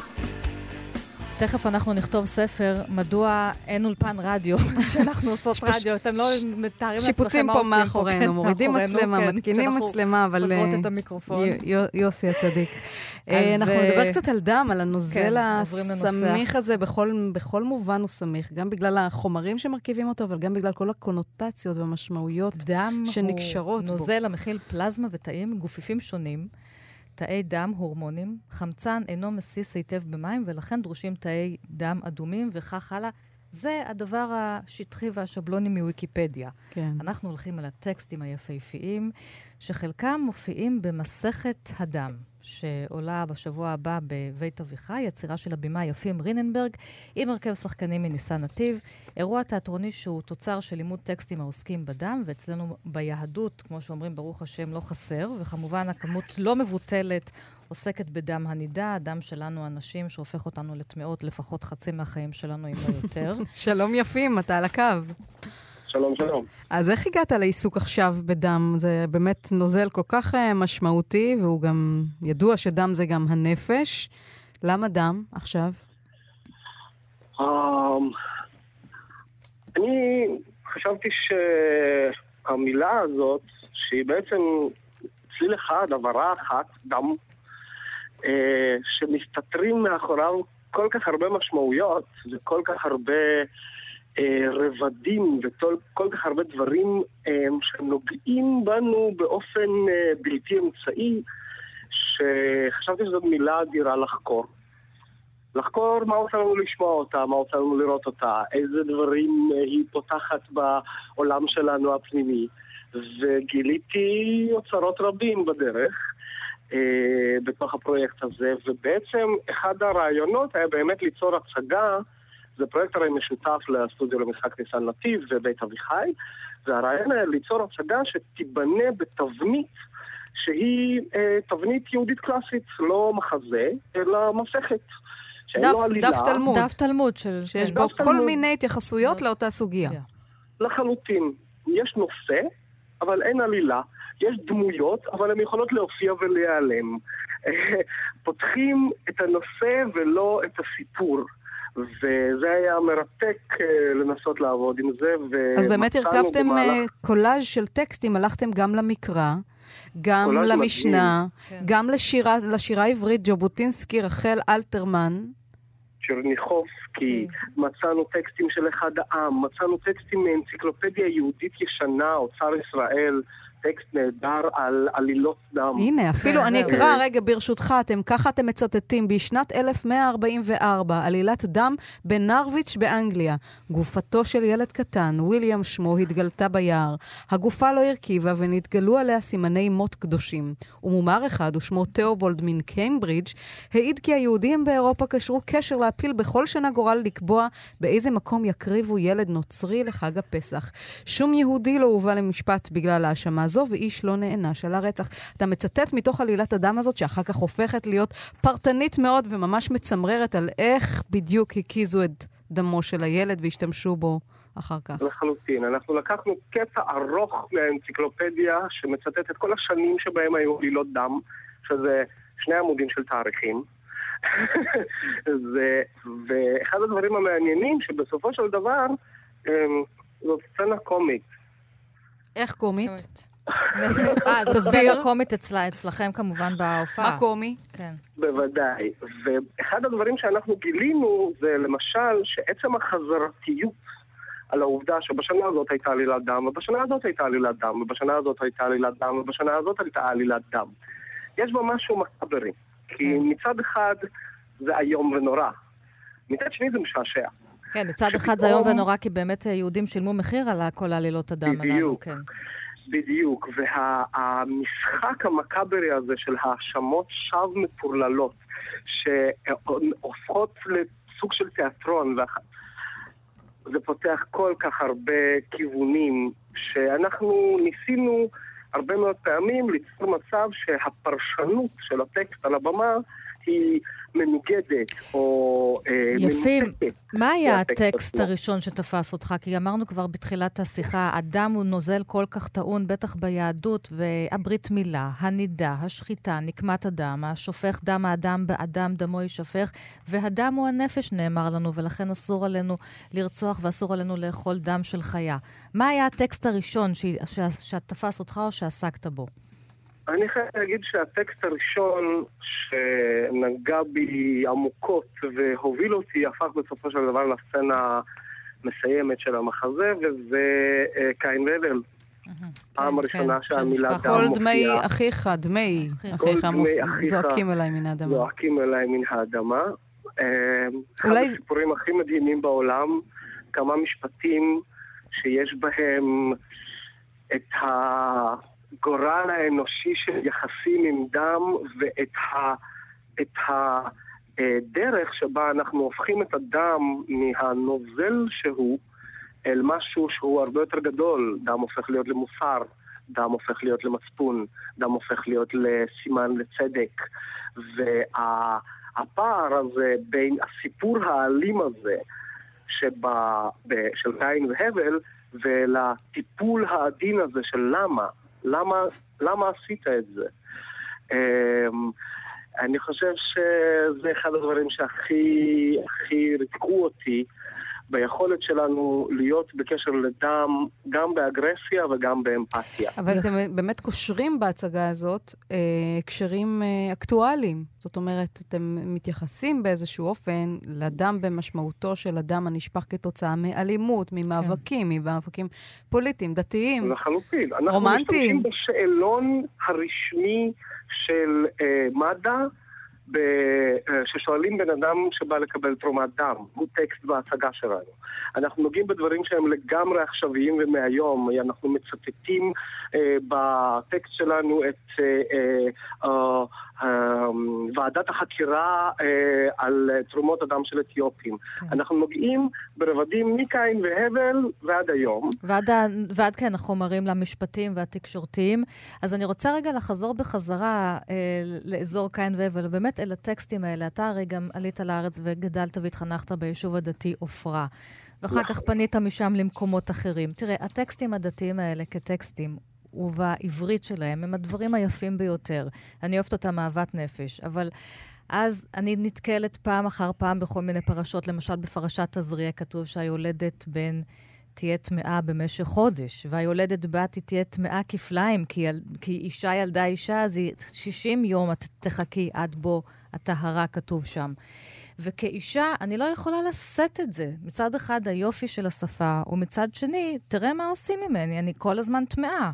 תכף אנחנו נכתוב ספר, מדוע אין אולפן רדיו, כשאנחנו עושות רדיו, אתם לא מתארים לעצמכם מה עושים פה. שיפוצים פה מאחורינו, מורידים מצלמה, כן, מתקינים מצלמה, אבל... סוגרות את אה, המיקרופון. יוסי הצדיק. אה, אנחנו נדבר אה, קצת על דם, על הנוזל כן, הסמיך הזה, בכל מובן הוא סמיך, גם בגלל החומרים שמרכיבים אותו, אבל גם בגלל כל הקונוטציות והמשמעויות שנקשרות בו. דם הוא נוזל המכיל פלזמה ותאים גופיפים שונים. תאי דם, הורמונים, חמצן אינו מסיס היטב במים, ולכן דרושים תאי דם אדומים וכך הלאה. זה הדבר השטחי והשבלוני מוויקיפדיה. כן. אנחנו הולכים על הטקסטים היפהפיים, שחלקם מופיעים במסכת הדם. שעולה בשבוע הבא בבית אביחי, יצירה של הבמאי יפים ריננברג, עם הרכב שחקנים מניסן נתיב. אירוע תיאטרוני שהוא תוצר של לימוד טקסטים העוסקים בדם, ואצלנו ביהדות, כמו שאומרים, ברוך השם, לא חסר, וכמובן הכמות לא מבוטלת עוסקת בדם הנידה, הדם שלנו, הנשים, שהופך אותנו לטמאות לפחות חצי מהחיים שלנו, אם לא יותר. שלום יפים, אתה על הקו. שלום, שלום. אז איך הגעת לעיסוק עכשיו בדם? זה באמת נוזל כל כך uh, משמעותי, והוא גם ידוע שדם זה גם הנפש. למה דם עכשיו? Um, אני חשבתי שהמילה הזאת, שהיא בעצם צליל אחד, הבהרה אחת, דם, uh, שמסתתרים מאחוריו כל כך הרבה משמעויות וכל כך הרבה... אה, רבדים וכל כך הרבה דברים אה, שנוגעים בנו באופן אה, בלתי אמצעי, שחשבתי שזאת מילה אדירה לחקור. לחקור מה רוצה לנו לשמוע אותה, מה רוצה לנו לראות אותה, איזה דברים היא פותחת בעולם שלנו הפנימי. וגיליתי אוצרות רבים בדרך אה, בתוך הפרויקט הזה, ובעצם אחד הרעיונות היה באמת ליצור הצגה זה פרויקט הרי משותף לסטודיו למשחק ניסן נתיב ובית אביחי, והרעיון היה ליצור הצגה שתיבנה בתבנית שהיא אה, תבנית יהודית קלאסית, לא מחזה, אלא מסכת. דף, דף תלמוד. דף תלמוד של... שיש בו כל תלמוד. מיני התייחסויות לאותה סוגיה. Yeah. לחלוטין. יש נושא, אבל אין עלילה. יש דמויות, אבל הן יכולות להופיע ולהיעלם. פותחים את הנושא ולא את הסיפור. וזה היה מרתק אה, לנסות לעבוד עם זה, אז באמת הרכבתם במהלך... אה, קולאז' של טקסטים, הלכתם גם למקרא, גם למשנה, כן. גם לשירה, לשירה העברית, ז'בוטינסקי, רחל אלתרמן. צ'רניחובסקי, כן. מצאנו טקסטים של אחד העם, מצאנו טקסטים מאנציקלופדיה יהודית ישנה, אוצר ישראל, טקסט נהדר על עלילות דם. הנה, אפילו, אני אקרא רגע ברשותך, אתם ככה אתם מצטטים, בשנת 1144, עלילת דם בנרוויץ' באנגליה. גופתו של ילד קטן, ויליאם שמו, התגלתה ביער. הגופה לא הרכיבה ונתגלו עליה סימני מות קדושים. ומומר אחד, ושמו תיאובולד מן קיימברידג', העיד כי היהודים באירופה קשרו קשר להפיל בכל שנה גורל לקבוע באיזה מקום יקריבו ילד נוצרי לחג הפסח. שום יהודי לא הובא למשפט בגלל האשמה זו, ואיש לא נענש על הרצח. אתה מצטט מתוך עלילת הדם הזאת, שאחר כך הופכת להיות פרטנית מאוד וממש מצמררת על איך בדיוק הקיזו את דמו של הילד והשתמשו בו אחר כך. לחלוטין. אנחנו לקחנו קטע ארוך מהאנציקלופדיה שמצטט את כל השנים שבהם היו עלילות דם, שזה שני עמודים של תאריכים. זה, ואחד הדברים המעניינים שבסופו של דבר זאת סצנה קומית. איך קומית? אה, זו סצנה קומית אצלה, אצלכם כמובן בהופעה. מה קומי? כן. בוודאי. ואחד הדברים שאנחנו גילינו זה למשל שעצם החזרתיות על העובדה שבשנה הזאת הייתה עלילת דם, ובשנה הזאת הייתה עלילת דם, ובשנה הזאת הייתה עלילת דם, ובשנה הזאת הייתה עלילת דם. יש בה משהו מקברי. כי כן. מצד אחד זה איום ונורא, מצד שני זה משעשע. כן, מצד אחד זה איום ונורא, כי באמת יהודים שילמו מחיר על כל עלילות הדם הללו. בדיוק. כן. בדיוק, והמשחק המכברי הזה של האשמות שווא מטורללות, שהופכות לסוג של תיאטרון, זה פותח כל כך הרבה כיוונים, שאנחנו ניסינו הרבה מאוד פעמים ליצור מצב שהפרשנות של הטקסט על הבמה היא מנוגדת או אה, יפים. מנותקת. מה היה הטקסט הראשון שתפס אותך? כי אמרנו כבר בתחילת השיחה, הדם הוא נוזל כל כך טעון, בטח ביהדות, והברית מילה, הנידה, השחיטה, נקמת הדם, השופך דם האדם באדם דמו יישפך, והדם הוא הנפש, נאמר לנו, ולכן אסור עלינו לרצוח ואסור עלינו לאכול דם של חיה. מה היה הטקסט הראשון שתפס אותך או שעסקת בו? אני חייב להגיד שהטקסט הראשון שנגע בי עמוקות והוביל אותי הפך בסופו של דבר לסצנה המסיימת של המחזה, וזה אה, קין והבל. פעם כן, ראשונה כן, שהמילה דם מופיעה. כל דמי אחיך, דמי אחיך זועקים אליי מן האדמה. זועקים אליי מן האדמה. אה, אחד הסיפורים הכי מדהימים בעולם, כמה משפטים שיש בהם את ה... הגורל האנושי של יחסים עם דם ואת ה... את הדרך שבה אנחנו הופכים את הדם מהנוזל שהוא אל משהו שהוא הרבה יותר גדול. דם הופך להיות למוסר, דם הופך להיות למצפון, דם הופך להיות לסימן לצדק. והפער הזה בין הסיפור האלים הזה שבה, של קין והבל ולטיפול העדין הזה של למה. למה, למה עשית את זה? Um, אני חושב שזה אחד הדברים שהכי הכי ריתקו אותי ביכולת שלנו להיות בקשר לדם, גם באגרסיה וגם באמפתיה. אבל אתם באמת קושרים בהצגה הזאת אה, קשרים אה, אקטואליים. זאת אומרת, אתם מתייחסים באיזשהו אופן לדם במשמעותו של אדם הנשפך כתוצאה מאלימות, ממאבקים, כן. ממאבקים פוליטיים, דתיים, לחלוטין. רומנטיים. אנחנו משתמשים בשאלון הרשמי של אה, מד"א. ב... אה, ששואלים בן אדם שבא לקבל תרומת דם, הוא טקסט בהצגה שלנו. אנחנו נוגעים בדברים שהם לגמרי עכשוויים ומהיום, אנחנו מצטטים אה, בטקסט שלנו את אה, אה, אה, אה, ועדת החקירה אה, על תרומות הדם של אתיופים. כן. אנחנו נוגעים ברבדים מקין והבל ועד היום. ועד, ועד כן החומרים למשפטים והתקשורתיים. אז אני רוצה רגע לחזור בחזרה אה, לאזור קין והבל, ובאמת אל הטקסטים האלה. אתה הרי גם עלית לארץ וגדלת והתחנכת ביישוב הדתי עופרה. ואחר כך. פנית משם למקומות אחרים. תראה, הטקסטים הדתיים האלה כטקסטים, ובעברית שלהם, הם הדברים היפים ביותר. אני אוהבת אותם אהבת נפש, אבל אז אני נתקלת פעם אחר פעם בכל מיני פרשות. למשל, בפרשת תזריע כתוב שהיולדת בן תהיה טמאה במשך חודש, והיולדת בת היא תהיה טמאה כפליים, כי, יל... כי אישה ילדה אישה, אז היא 60 יום את תחכי עד בו הטהרה כתוב שם. וכאישה, אני לא יכולה לשאת את זה. מצד אחד, היופי של השפה, ומצד שני, תראה מה עושים ממני, אני כל הזמן טמאה.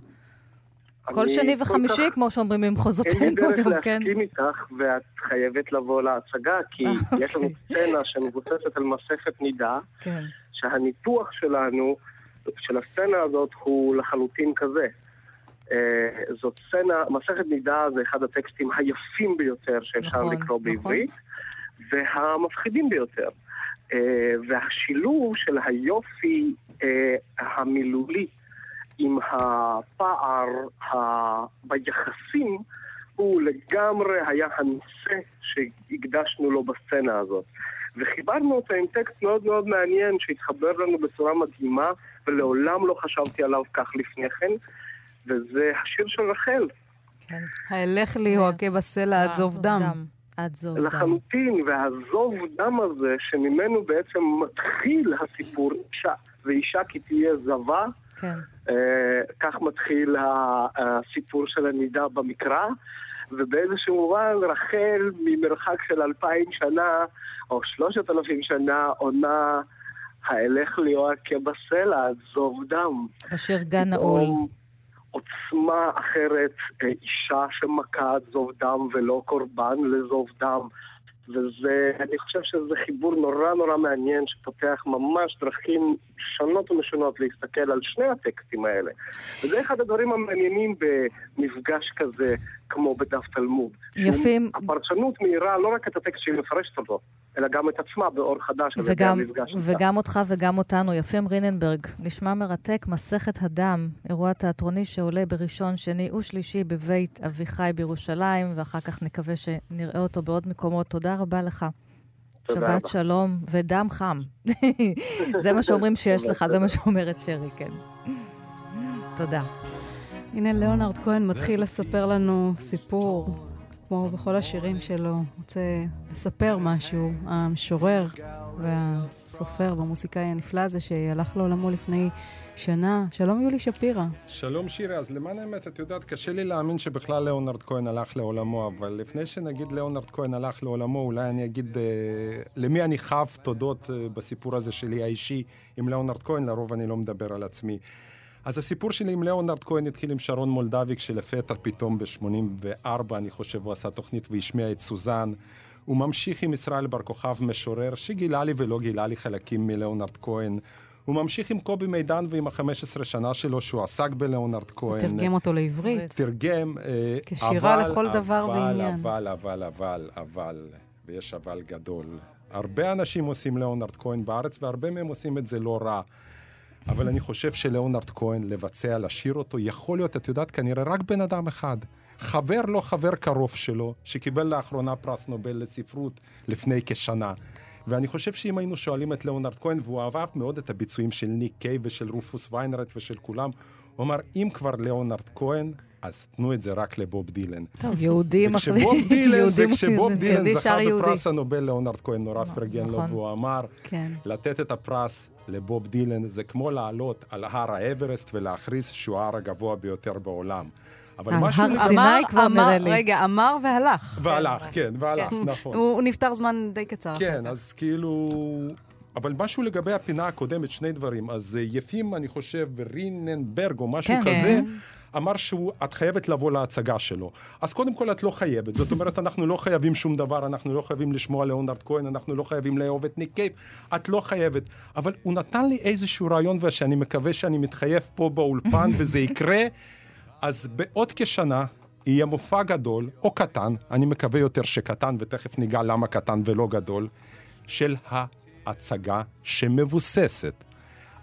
כל שני וחמישי, כך... כמו שאומרים במחוזותינו כן? אין לי דרך להסכים איתך, ואת חייבת לבוא להצגה, כי אה, יש לנו אוקיי. סצנה שמבוססת על מסכת נידה, כן. שהניתוח שלנו, של הסצנה הזאת, הוא לחלוטין כזה. Uh, זאת סצנה, מסכת נידה זה אחד הטקסטים היפים ביותר שאפשר נכון, לקרוא נכון. בעברית. והמפחידים ביותר. Uh, והשילוב של היופי uh, המילולי עם הפער ה... ביחסים, הוא לגמרי היה הנושא שהקדשנו לו בסצנה הזאת. וחיברנו אותה עם טקסט מאוד מאוד מעניין שהתחבר לנו בצורה מדהימה, ולעולם לא חשבתי עליו כך לפני כן, וזה השיר של רחל. כן. האלך לי הוא הכה בסלע עד זוב דם. עד זוב דם. לחלוטין, והזוב דם הזה, שממנו בעצם מתחיל הסיפור אישה, ואישה כי תהיה זבה, כן. אה, כך מתחיל הסיפור של הנידה במקרא, ובאיזשהו מובן רחל ממרחק של אלפיים שנה, או שלושת אלפים שנה, עונה האלך לי או הכה בסלע, זוב דם. בשיר גן נעול. עוצמה אחרת, אה, אישה שמכה זוב דם ולא קורבן לזוב דם. וזה, אני חושב שזה חיבור נורא נורא מעניין שפותח ממש דרכים שונות ומשונות להסתכל על שני הטקסטים האלה. וזה אחד הדברים המעניינים במפגש כזה, כמו בדף תלמוד. יפים. הפרשנות מאירה לא רק את הטקסט שהיא מפרשת אותו, אלא גם את עצמה באור חדש הזה. וגם אותך וגם אותנו. יפים ריננברג, נשמע מרתק, מסכת הדם, אירוע תיאטרוני שעולה בראשון, שני ושלישי בבית אביחי בירושלים, ואחר כך נקווה שנראה אותו בעוד מקומות. תודה רבה לך. שבת. שלום ודם חם. זה מה שאומרים שיש לך, זה מה שאומרת שרי, כן. תודה. הנה ליאונרד כהן מתחיל לספר לנו סיפור, כמו בכל השירים שלו. רוצה לספר משהו. המשורר והסופר והמוסיקאי הנפלא הזה שהלך לעולמו לפני שנה. שלום יולי שפירא. שלום שירי, אז למען האמת, את יודעת, קשה לי להאמין שבכלל ליאונרד כהן הלך לעולמו, אבל לפני שנגיד ליאונרד כהן הלך לעולמו, אולי אני אגיד אה, למי אני חב תודות אה, בסיפור הזה שלי האישי עם ליאונרד כהן, לרוב אני לא מדבר על עצמי. אז הסיפור שלי עם ליאונרד כהן התחיל עם שרון מולדביק, שלפתע פתאום ב-84, אני חושב, הוא עשה תוכנית והשמיע את סוזן. הוא ממשיך עם ישראל בר כוכב משורר, שגילה לי ולא גילה לי חלקים מליאונרד כהן. הוא ממשיך עם קובי מידן ועם ה-15 שנה שלו, שהוא עסק בליאונרד כהן. תרגם אותו לעברית. תרגם, אה, כשירה אבל, לכל אבל, דבר אבל, ועניין. אבל, אבל, אבל, אבל, ויש אבל גדול. הרבה אנשים עושים ליאונרד כהן בארץ, והרבה מהם עושים את זה לא רע. אבל אני חושב שליאונרד כהן, לבצע, לשיר אותו, יכול להיות, את יודעת, כנראה רק בן אדם אחד. חבר לא חבר קרוב שלו, שקיבל לאחרונה פרס נובל לספרות לפני כשנה. ואני חושב שאם היינו שואלים את ליאונרד כהן, והוא אהב מאוד את הביצועים של ניק קיי ושל רופוס ויינרט ושל כולם, הוא אמר, אם כבר ליאונרד כהן, אז תנו את זה רק לבוב דילן. טוב, יהודי מחליט. וכשבוב דילן זכה בפרס הנובל, ליאונרד כהן נורא פרגן לו, נכון. והוא אמר, כן. לתת את הפרס לבוב דילן זה כמו לעלות על הר האברסט ולהכריז שהוא ההר הגבוה ביותר בעולם. אבל משהו... הר סיני כבר נראה לי. רגע, אמר והלך. והלך, כן, והלך, כן. נכון. הוא נפטר זמן די קצר. כן, אז כאילו... אבל משהו לגבי הפינה הקודמת, שני דברים. אז אה, יפים, אני חושב, ריננברג או משהו כן. כזה. כן. אמר שאת חייבת לבוא להצגה שלו. אז קודם כל את לא חייבת. זאת אומרת, אנחנו לא חייבים שום דבר, אנחנו לא חייבים לשמוע לאונרד כהן, אנחנו לא חייבים לאהוב את ניק קייפ, את לא חייבת. אבל הוא נתן לי איזשהו רעיון, ושאני מקווה שאני מתחייב פה באולפן וזה יקרה. אז בעוד כשנה יהיה מופע גדול, או קטן, אני מקווה יותר שקטן, ותכף ניגע למה קטן ולא גדול, של ההצגה שמבוססת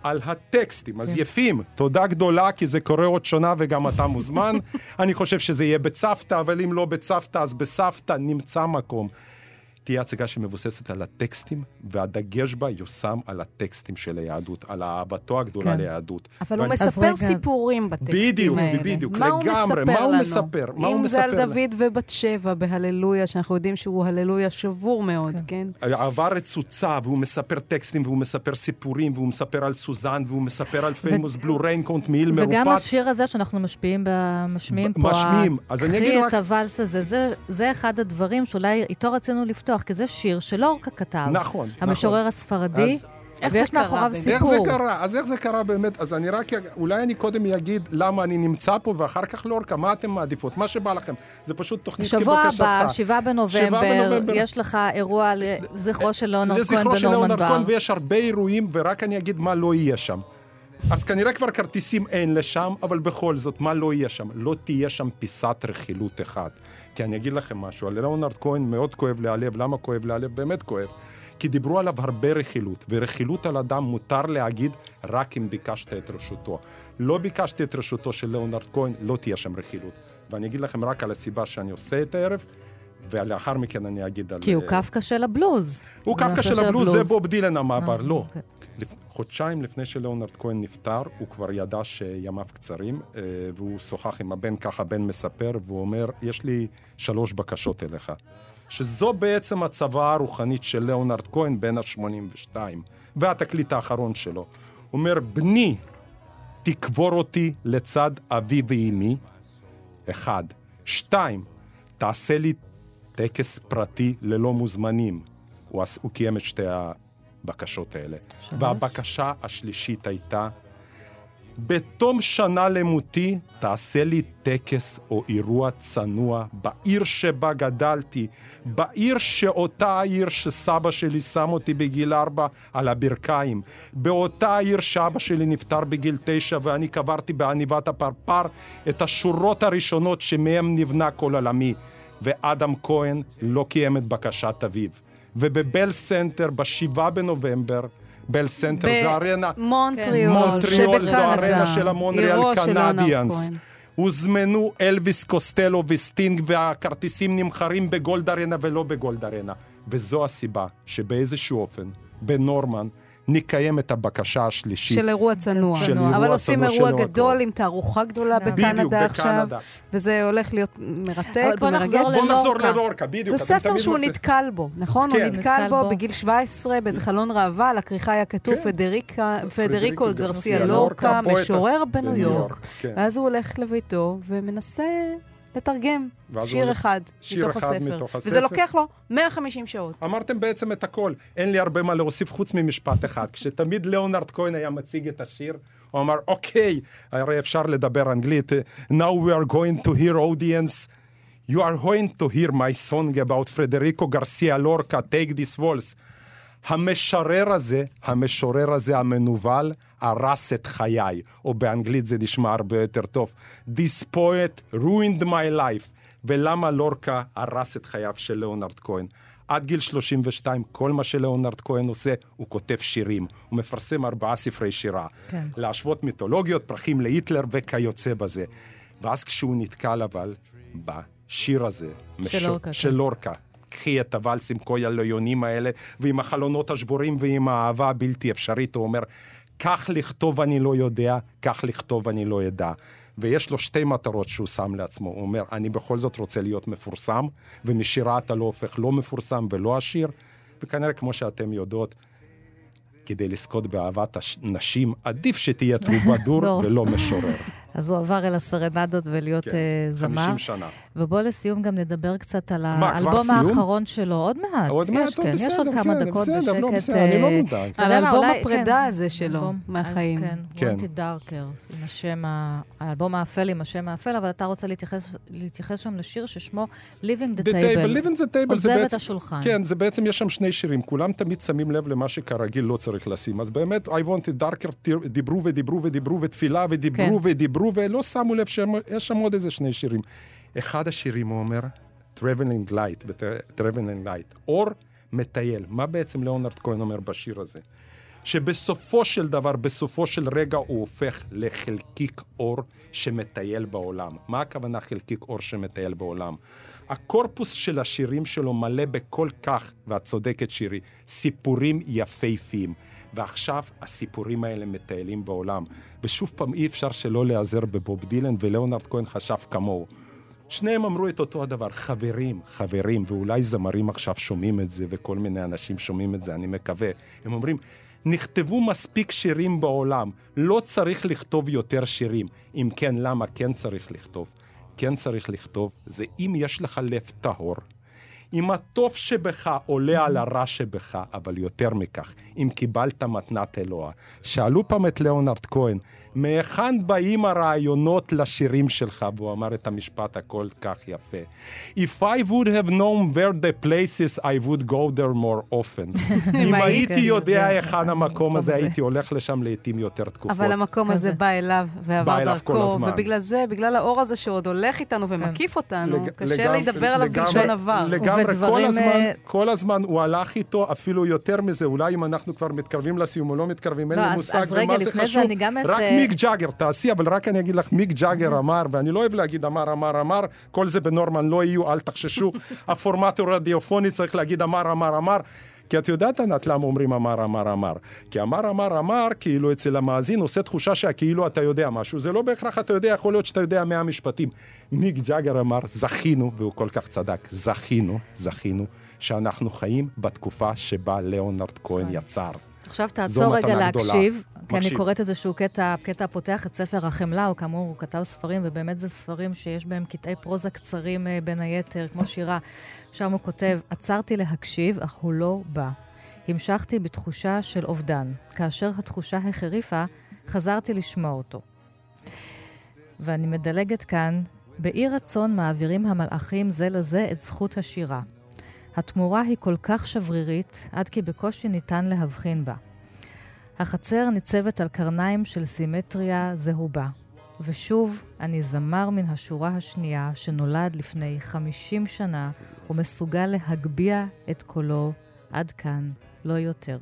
על הטקסטים. כן. אז יפים, תודה גדולה, כי זה קורה עוד שונה וגם אתה מוזמן. אני חושב שזה יהיה בצוותא, אבל אם לא בצוותא, אז בסבתא נמצא מקום. תהיה הצגה שמבוססת על הטקסטים, והדגש בה יושם על הטקסטים של היהדות, על אהבתו הגדולה כן. ליהדות. אבל הוא מספר רגע... סיפורים בטקסטים בדיוק, האלה. בדיוק, בדיוק, לגמרי. מה הוא מספר לנו? מה הוא מספר? אם זה על דוד ובת שבע בהללויה, שאנחנו יודעים שהוא הללויה שבור מאוד, כן? כן? אהבה רצוצה, והוא מספר טקסטים, והוא מספר סיפורים, והוא מספר על סוזן, והוא מספר על Famous Blue Raincoat מעיל מרופט. וגם השיר הזה שאנחנו משפיעים, משמיעים פה, משמיעים. אז אני אגיד רק... קחי את הוואלס הזה, זה, זה אחד הדברים שאולי איתו רצינו לפתוח, כי זה שיר שלורקה כתב. נכון, המשורר נכון. הספרדי. אז... איך ויש מאחוריו סיפור. איך זה קרה? אז איך זה קרה באמת? אז אני רק, אולי אני קודם אגיד למה אני נמצא פה, ואחר כך לורקה, מה אתם מעדיפות? מה שבא לכם. זה פשוט תוכנית כבקשתך. שבוע הבא, שבעה בנובמבר, בנובמבר, יש לך אירוע לזכרו של ליאונרד כהן בנורמן בר. לזכרו של ליאונרד כהן, ויש הרבה אירועים, ורק אני אגיד מה לא יהיה שם. אז כנראה כבר כרטיסים אין לשם, אבל בכל זאת, מה לא יהיה שם? לא תהיה שם פיסת רכילות אחת. כי אני אגיד לכם משהו, על ליאונרד כהן מאוד כואב לי הלב, למה כואב לי הלב? באמת כואב. כי דיברו עליו הרבה רכילות, ורכילות על אדם מותר להגיד רק אם ביקשת את רשותו. לא ביקשתי את רשותו של ליאונרד כהן, לא תהיה שם רכילות. ואני אגיד לכם רק על הסיבה שאני עושה את הערב, ולאחר מכן אני אגיד על... כי הוא קפקא של הבלוז. הוא קפקא של הבלוז, זה בוב דילן המעבר, לא. אוקיי. חודשיים לפני שלאונרד כהן נפטר, הוא כבר ידע שימיו קצרים, אה, והוא שוחח עם הבן, ככה הבן מספר, והוא אומר, יש לי שלוש בקשות אליך. שזו בעצם הצוואה הרוחנית של ליאונרד כהן בן ה-82, והתקליט האחרון שלו. הוא אומר, בני, תקבור אותי לצד אבי ואימי, אחד. שתיים, תעשה לי טקס פרטי ללא מוזמנים. הוא, הוא קיים את שתי הבקשות האלה. שמה? והבקשה השלישית הייתה, בתום שנה למותי, תעשה לי טקס או אירוע צנוע בעיר שבה גדלתי, בעיר שאותה העיר שסבא שלי שם אותי בגיל ארבע על הברכיים, באותה העיר שאבא שלי נפטר בגיל תשע ואני קברתי בעניבת הפרפר את השורות הראשונות שמהם נבנה כל עולמי. ואדם כהן לא קיים את בקשת אביו. ובבל סנטר, בשבעה בנובמבר, בל סנטר זה ארנה... במונטריאול, מונטריאול זה ארנה של המונטריאול קנדיאנס. הוזמנו אלוויס קוסטלו וסטינג והכרטיסים נמכרים בגולד ארנה ולא בגולד ארנה. וזו הסיבה שבאיזשהו אופן, בנורמן, נקיים את הבקשה השלישית. של אירוע צנוע. של אירוע אבל עושים אירוע גדול עם תערוכה גדולה בקנדה עכשיו, וזה הולך להיות מרתק ומרגש. בוא נחזור ללורקה, בדיוק. זה ספר שהוא נתקל בו, נכון? הוא כן. נתקל בו בגיל 17 באיזה חלון ראווה, על הכריכה היה כתוב כן. פדריקו גרסיה לורקה, משורר בניו יורק. כן. ואז הוא הולך לביתו ומנסה לתרגם שיר אחד, שיר מתוך, אחד הספר. מתוך הספר. וזה לוקח לו 150 שעות. אמרתם בעצם את הכל. אין לי הרבה מה להוסיף חוץ ממשפט אחד. כשתמיד ליאונרד כהן היה מציג את השיר, הוא אמר, אוקיי, הרי אפשר לדבר אנגלית. Now we are going to hear audience. You are going to hear my song about Federico Garcia Lorca, take this waltz. המשורר הזה, המשורר הזה המנוול, הרס את חיי, או באנגלית זה נשמע הרבה יותר טוב. This poet ruined my life. ולמה לורקה הרס את חייו של ליאונרד כהן? עד גיל 32, כל מה שלאונרד כהן עושה, הוא כותב שירים. הוא מפרסם ארבעה ספרי שירה. כן. להשוות מיתולוגיות, פרחים להיטלר וכיוצא בזה. ואז כשהוא נתקל אבל בשיר הזה, של לורקה, של כן. לורקה, קחי את הוואלס עם כל הליונים האלה, ועם החלונות השבורים ועם האהבה הבלתי אפשרית, הוא אומר, כך לכתוב אני לא יודע, כך לכתוב אני לא אדע. ויש לו שתי מטרות שהוא שם לעצמו. הוא אומר, אני בכל זאת רוצה להיות מפורסם, ומשירה אתה לא הופך לא מפורסם ולא עשיר, וכנראה, כמו שאתם יודעות, כדי לזכות באהבת הנשים, עדיף שתהיה טרובדור ולא משורר. אז הוא עבר אל הסרנדות ולהיות כן, uh, זמר. 50 שנה. ובואו לסיום גם נדבר קצת על האלבום האחרון שלו. עוד מעט. עוד מעט, טוב, כן, בסדר, יש עוד כמה כן, דקות בסדר, בשקט. לא בסדר, אני לא מודאג. על אלבום הפרידה הזה שלו, מהחיים. כן, כן. וונטי דארקר, עם השם, האלבום האפל עם השם האפל, אבל אתה רוצה להתייחס שם לשיר ששמו Living the Table. Living the Table עוזב את השולחן. כן, זה בעצם, יש שם שני שירים. כולם תמיד שמים לב למה שכרגיל לא צריך לשים. אז באמת, I wanted darker, דיברו ודיברו ודיברו ותפילה ודיברו ודיברו ולא שמו לב שיש שם עוד איזה שני שירים. אחד השירים, הוא אומר, Traveling Light, Traveling Light, אור מטייל. מה בעצם ליאונרד כהן אומר בשיר הזה? שבסופו של דבר, בסופו של רגע, הוא הופך לחלקיק אור שמטייל בעולם. מה הכוונה חלקיק אור שמטייל בעולם? הקורפוס של השירים שלו מלא בכל כך, ואת צודקת שירי, סיפורים יפהפיים. ועכשיו הסיפורים האלה מטיילים בעולם. ושוב פעם, אי אפשר שלא להיעזר בבוב דילן, ולאונרד כהן חשב כמוהו. שניהם אמרו את אותו הדבר, חברים, חברים, ואולי זמרים עכשיו שומעים את זה, וכל מיני אנשים שומעים את זה, אני מקווה. הם אומרים, נכתבו מספיק שירים בעולם, לא צריך לכתוב יותר שירים. אם כן, למה כן צריך לכתוב? כן צריך לכתוב, זה אם יש לך לב טהור, אם הטוב שבך עולה על הרע שבך, אבל יותר מכך, אם קיבלת מתנת אלוה. שאלו פעם את ליאונרד כהן, מהיכן באים הרעיונות לשירים שלך? והוא אמר את המשפט הכל כך יפה. If I would have known where the places, I would go there more often. אם הייתי יודע היכן המקום הזה, הייתי הולך לשם לעיתים יותר תקופות. אבל המקום הזה בא אליו ועבר דרכו, ובגלל זה, בגלל האור הזה שעוד הולך איתנו ומקיף אותנו, קשה לדבר עליו בלשון עבר. לגמרי. כל הזמן, אה, כל הזמן הוא הלך איתו, אפילו יותר מזה, אולי אם אנחנו כבר מתקרבים לסיום או לא מתקרבים, אין לא, לי אז- מושג אז רגע, במה זה לפני זה חשוב. אני גם רק אעשה- מיק ג'אגר, תעשי, אבל רק אני אגיד לך, מיק ג'אגר אמר, ואני לא אוהב להגיד אמר, אמר, אמר, כל זה בנורמן לא יהיו, אל תחששו. הפורמט הוא רדיופוני, צריך להגיד אמר, אמר, אמר. כי את יודעת, ענת, למה אומרים אמר, אמר, אמר. כי אמר, אמר, אמר, כאילו אצל המאזין עושה תחושה שכאילו אתה יודע משהו. זה לא בהכרח אתה יודע, יכול להיות שאתה יודע מאה משפטים. מיק ג'אגר אמר, זכינו, והוא כל כך צדק, זכינו, זכינו, שאנחנו חיים בתקופה שבה ליאונרד כהן יצר. עכשיו תעצור רגע. להקשיב, כי אני מקשיב. קוראת איזשהו קטע, קטע הפותח את ספר החמלה, הוא כאמור, הוא כתב ספרים, ובאמת זה ספרים שיש בהם קטעי פרוזה קצרים אה, בין היתר, כמו שירה. שם הוא כותב, עצרתי להקשיב, אך הוא לא בא. המשכתי בתחושה של אובדן. כאשר התחושה החריפה, חזרתי לשמוע אותו. ואני מדלגת כאן, באי רצון מעבירים המלאכים זה לזה את זכות השירה. התמורה היא כל כך שברירית, עד כי בקושי ניתן להבחין בה. החצר ניצבת על קרניים של סימטריה זהובה. ושוב, אני זמר מן השורה השנייה, שנולד לפני 50 שנה, ומסוגל להגביה את קולו עד כאן, לא יותר.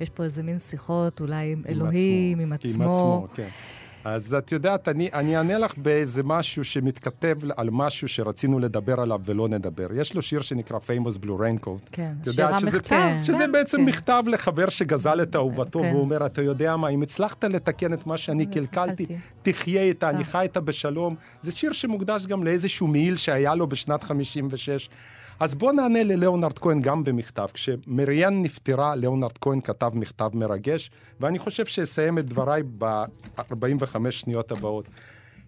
יש פה איזה מין שיחות, אולי עם אלוהים, עם עם עצמו. עצמו, כן. אז את יודעת, אני, אני אענה לך באיזה משהו שמתכתב על משהו שרצינו לדבר עליו ולא נדבר. יש לו שיר שנקרא Famous Blue Raincoat. כן, יודעת שירה שזה, מכתב. שזה כן, בעצם כן. מכתב לחבר שגזל את אהובתו, כן. והוא אומר, אתה יודע מה, אם הצלחת לתקן את מה שאני קלקלתי. תחיה איתה, אני. חי איתה בשלום. זה שיר שמוקדש גם לאיזשהו מעיל שהיה לו בשנת 56. אז בוא נענה לליאונרד כהן גם במכתב. כשמריאן נפטרה, ליאונרד כהן כתב מכתב מרגש, ואני חושב שאסיים את דבריי ב-45 שניות הבאות.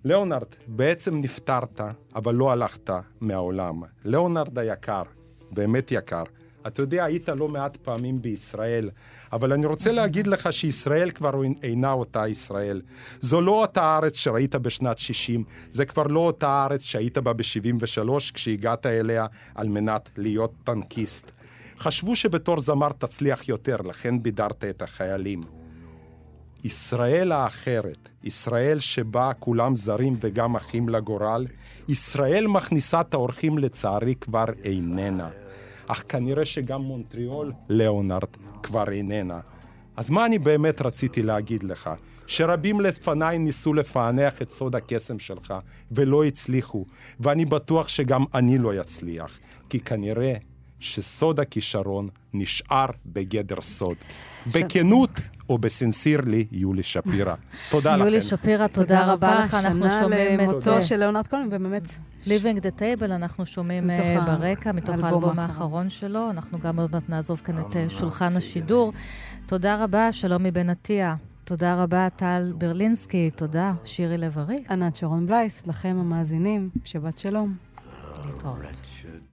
ליאונרד, בעצם נפטרת, אבל לא הלכת מהעולם. ליאונרד היקר, באמת יקר. אתה יודע, היית לא מעט פעמים בישראל, אבל אני רוצה להגיד לך שישראל כבר אינה אותה ישראל. זו לא אותה הארץ שראית בשנת 60, זה כבר לא אותה הארץ שהיית בה ב-73 כשהגעת אליה על מנת להיות טנקיסט. חשבו שבתור זמר תצליח יותר, לכן בידרת את החיילים. ישראל האחרת, ישראל שבה כולם זרים וגם אחים לגורל, ישראל מכניסה את האורחים לצערי כבר איננה. אך כנראה שגם מונטריאול, ליאונרד, כבר איננה. אז מה אני באמת רציתי להגיד לך? שרבים לפניי ניסו לפענח את סוד הקסם שלך, ולא הצליחו, ואני בטוח שגם אני לא אצליח, כי כנראה שסוד הכישרון נשאר בגדר סוד. בכנות או בסנסירלי, יולי שפירא. תודה לכם. יולי שפירא, תודה רבה לך. אנחנו שומעים את... שנה למותו של ליאונרד כהן, ובאמת... Living the Table, אנחנו שומעים אה, ברקע, מתוך האלבום האחרון. שלו. אנחנו גם עוד מעט נעזוב כאן את אה, שולחן השידור. תודה רבה, שלום מבן עטיה. תודה רבה, טל ברלינסקי. תודה, שירי לב-ארי. ענת שרון בלייס, לכם המאזינים, שבת שלום. להתראות.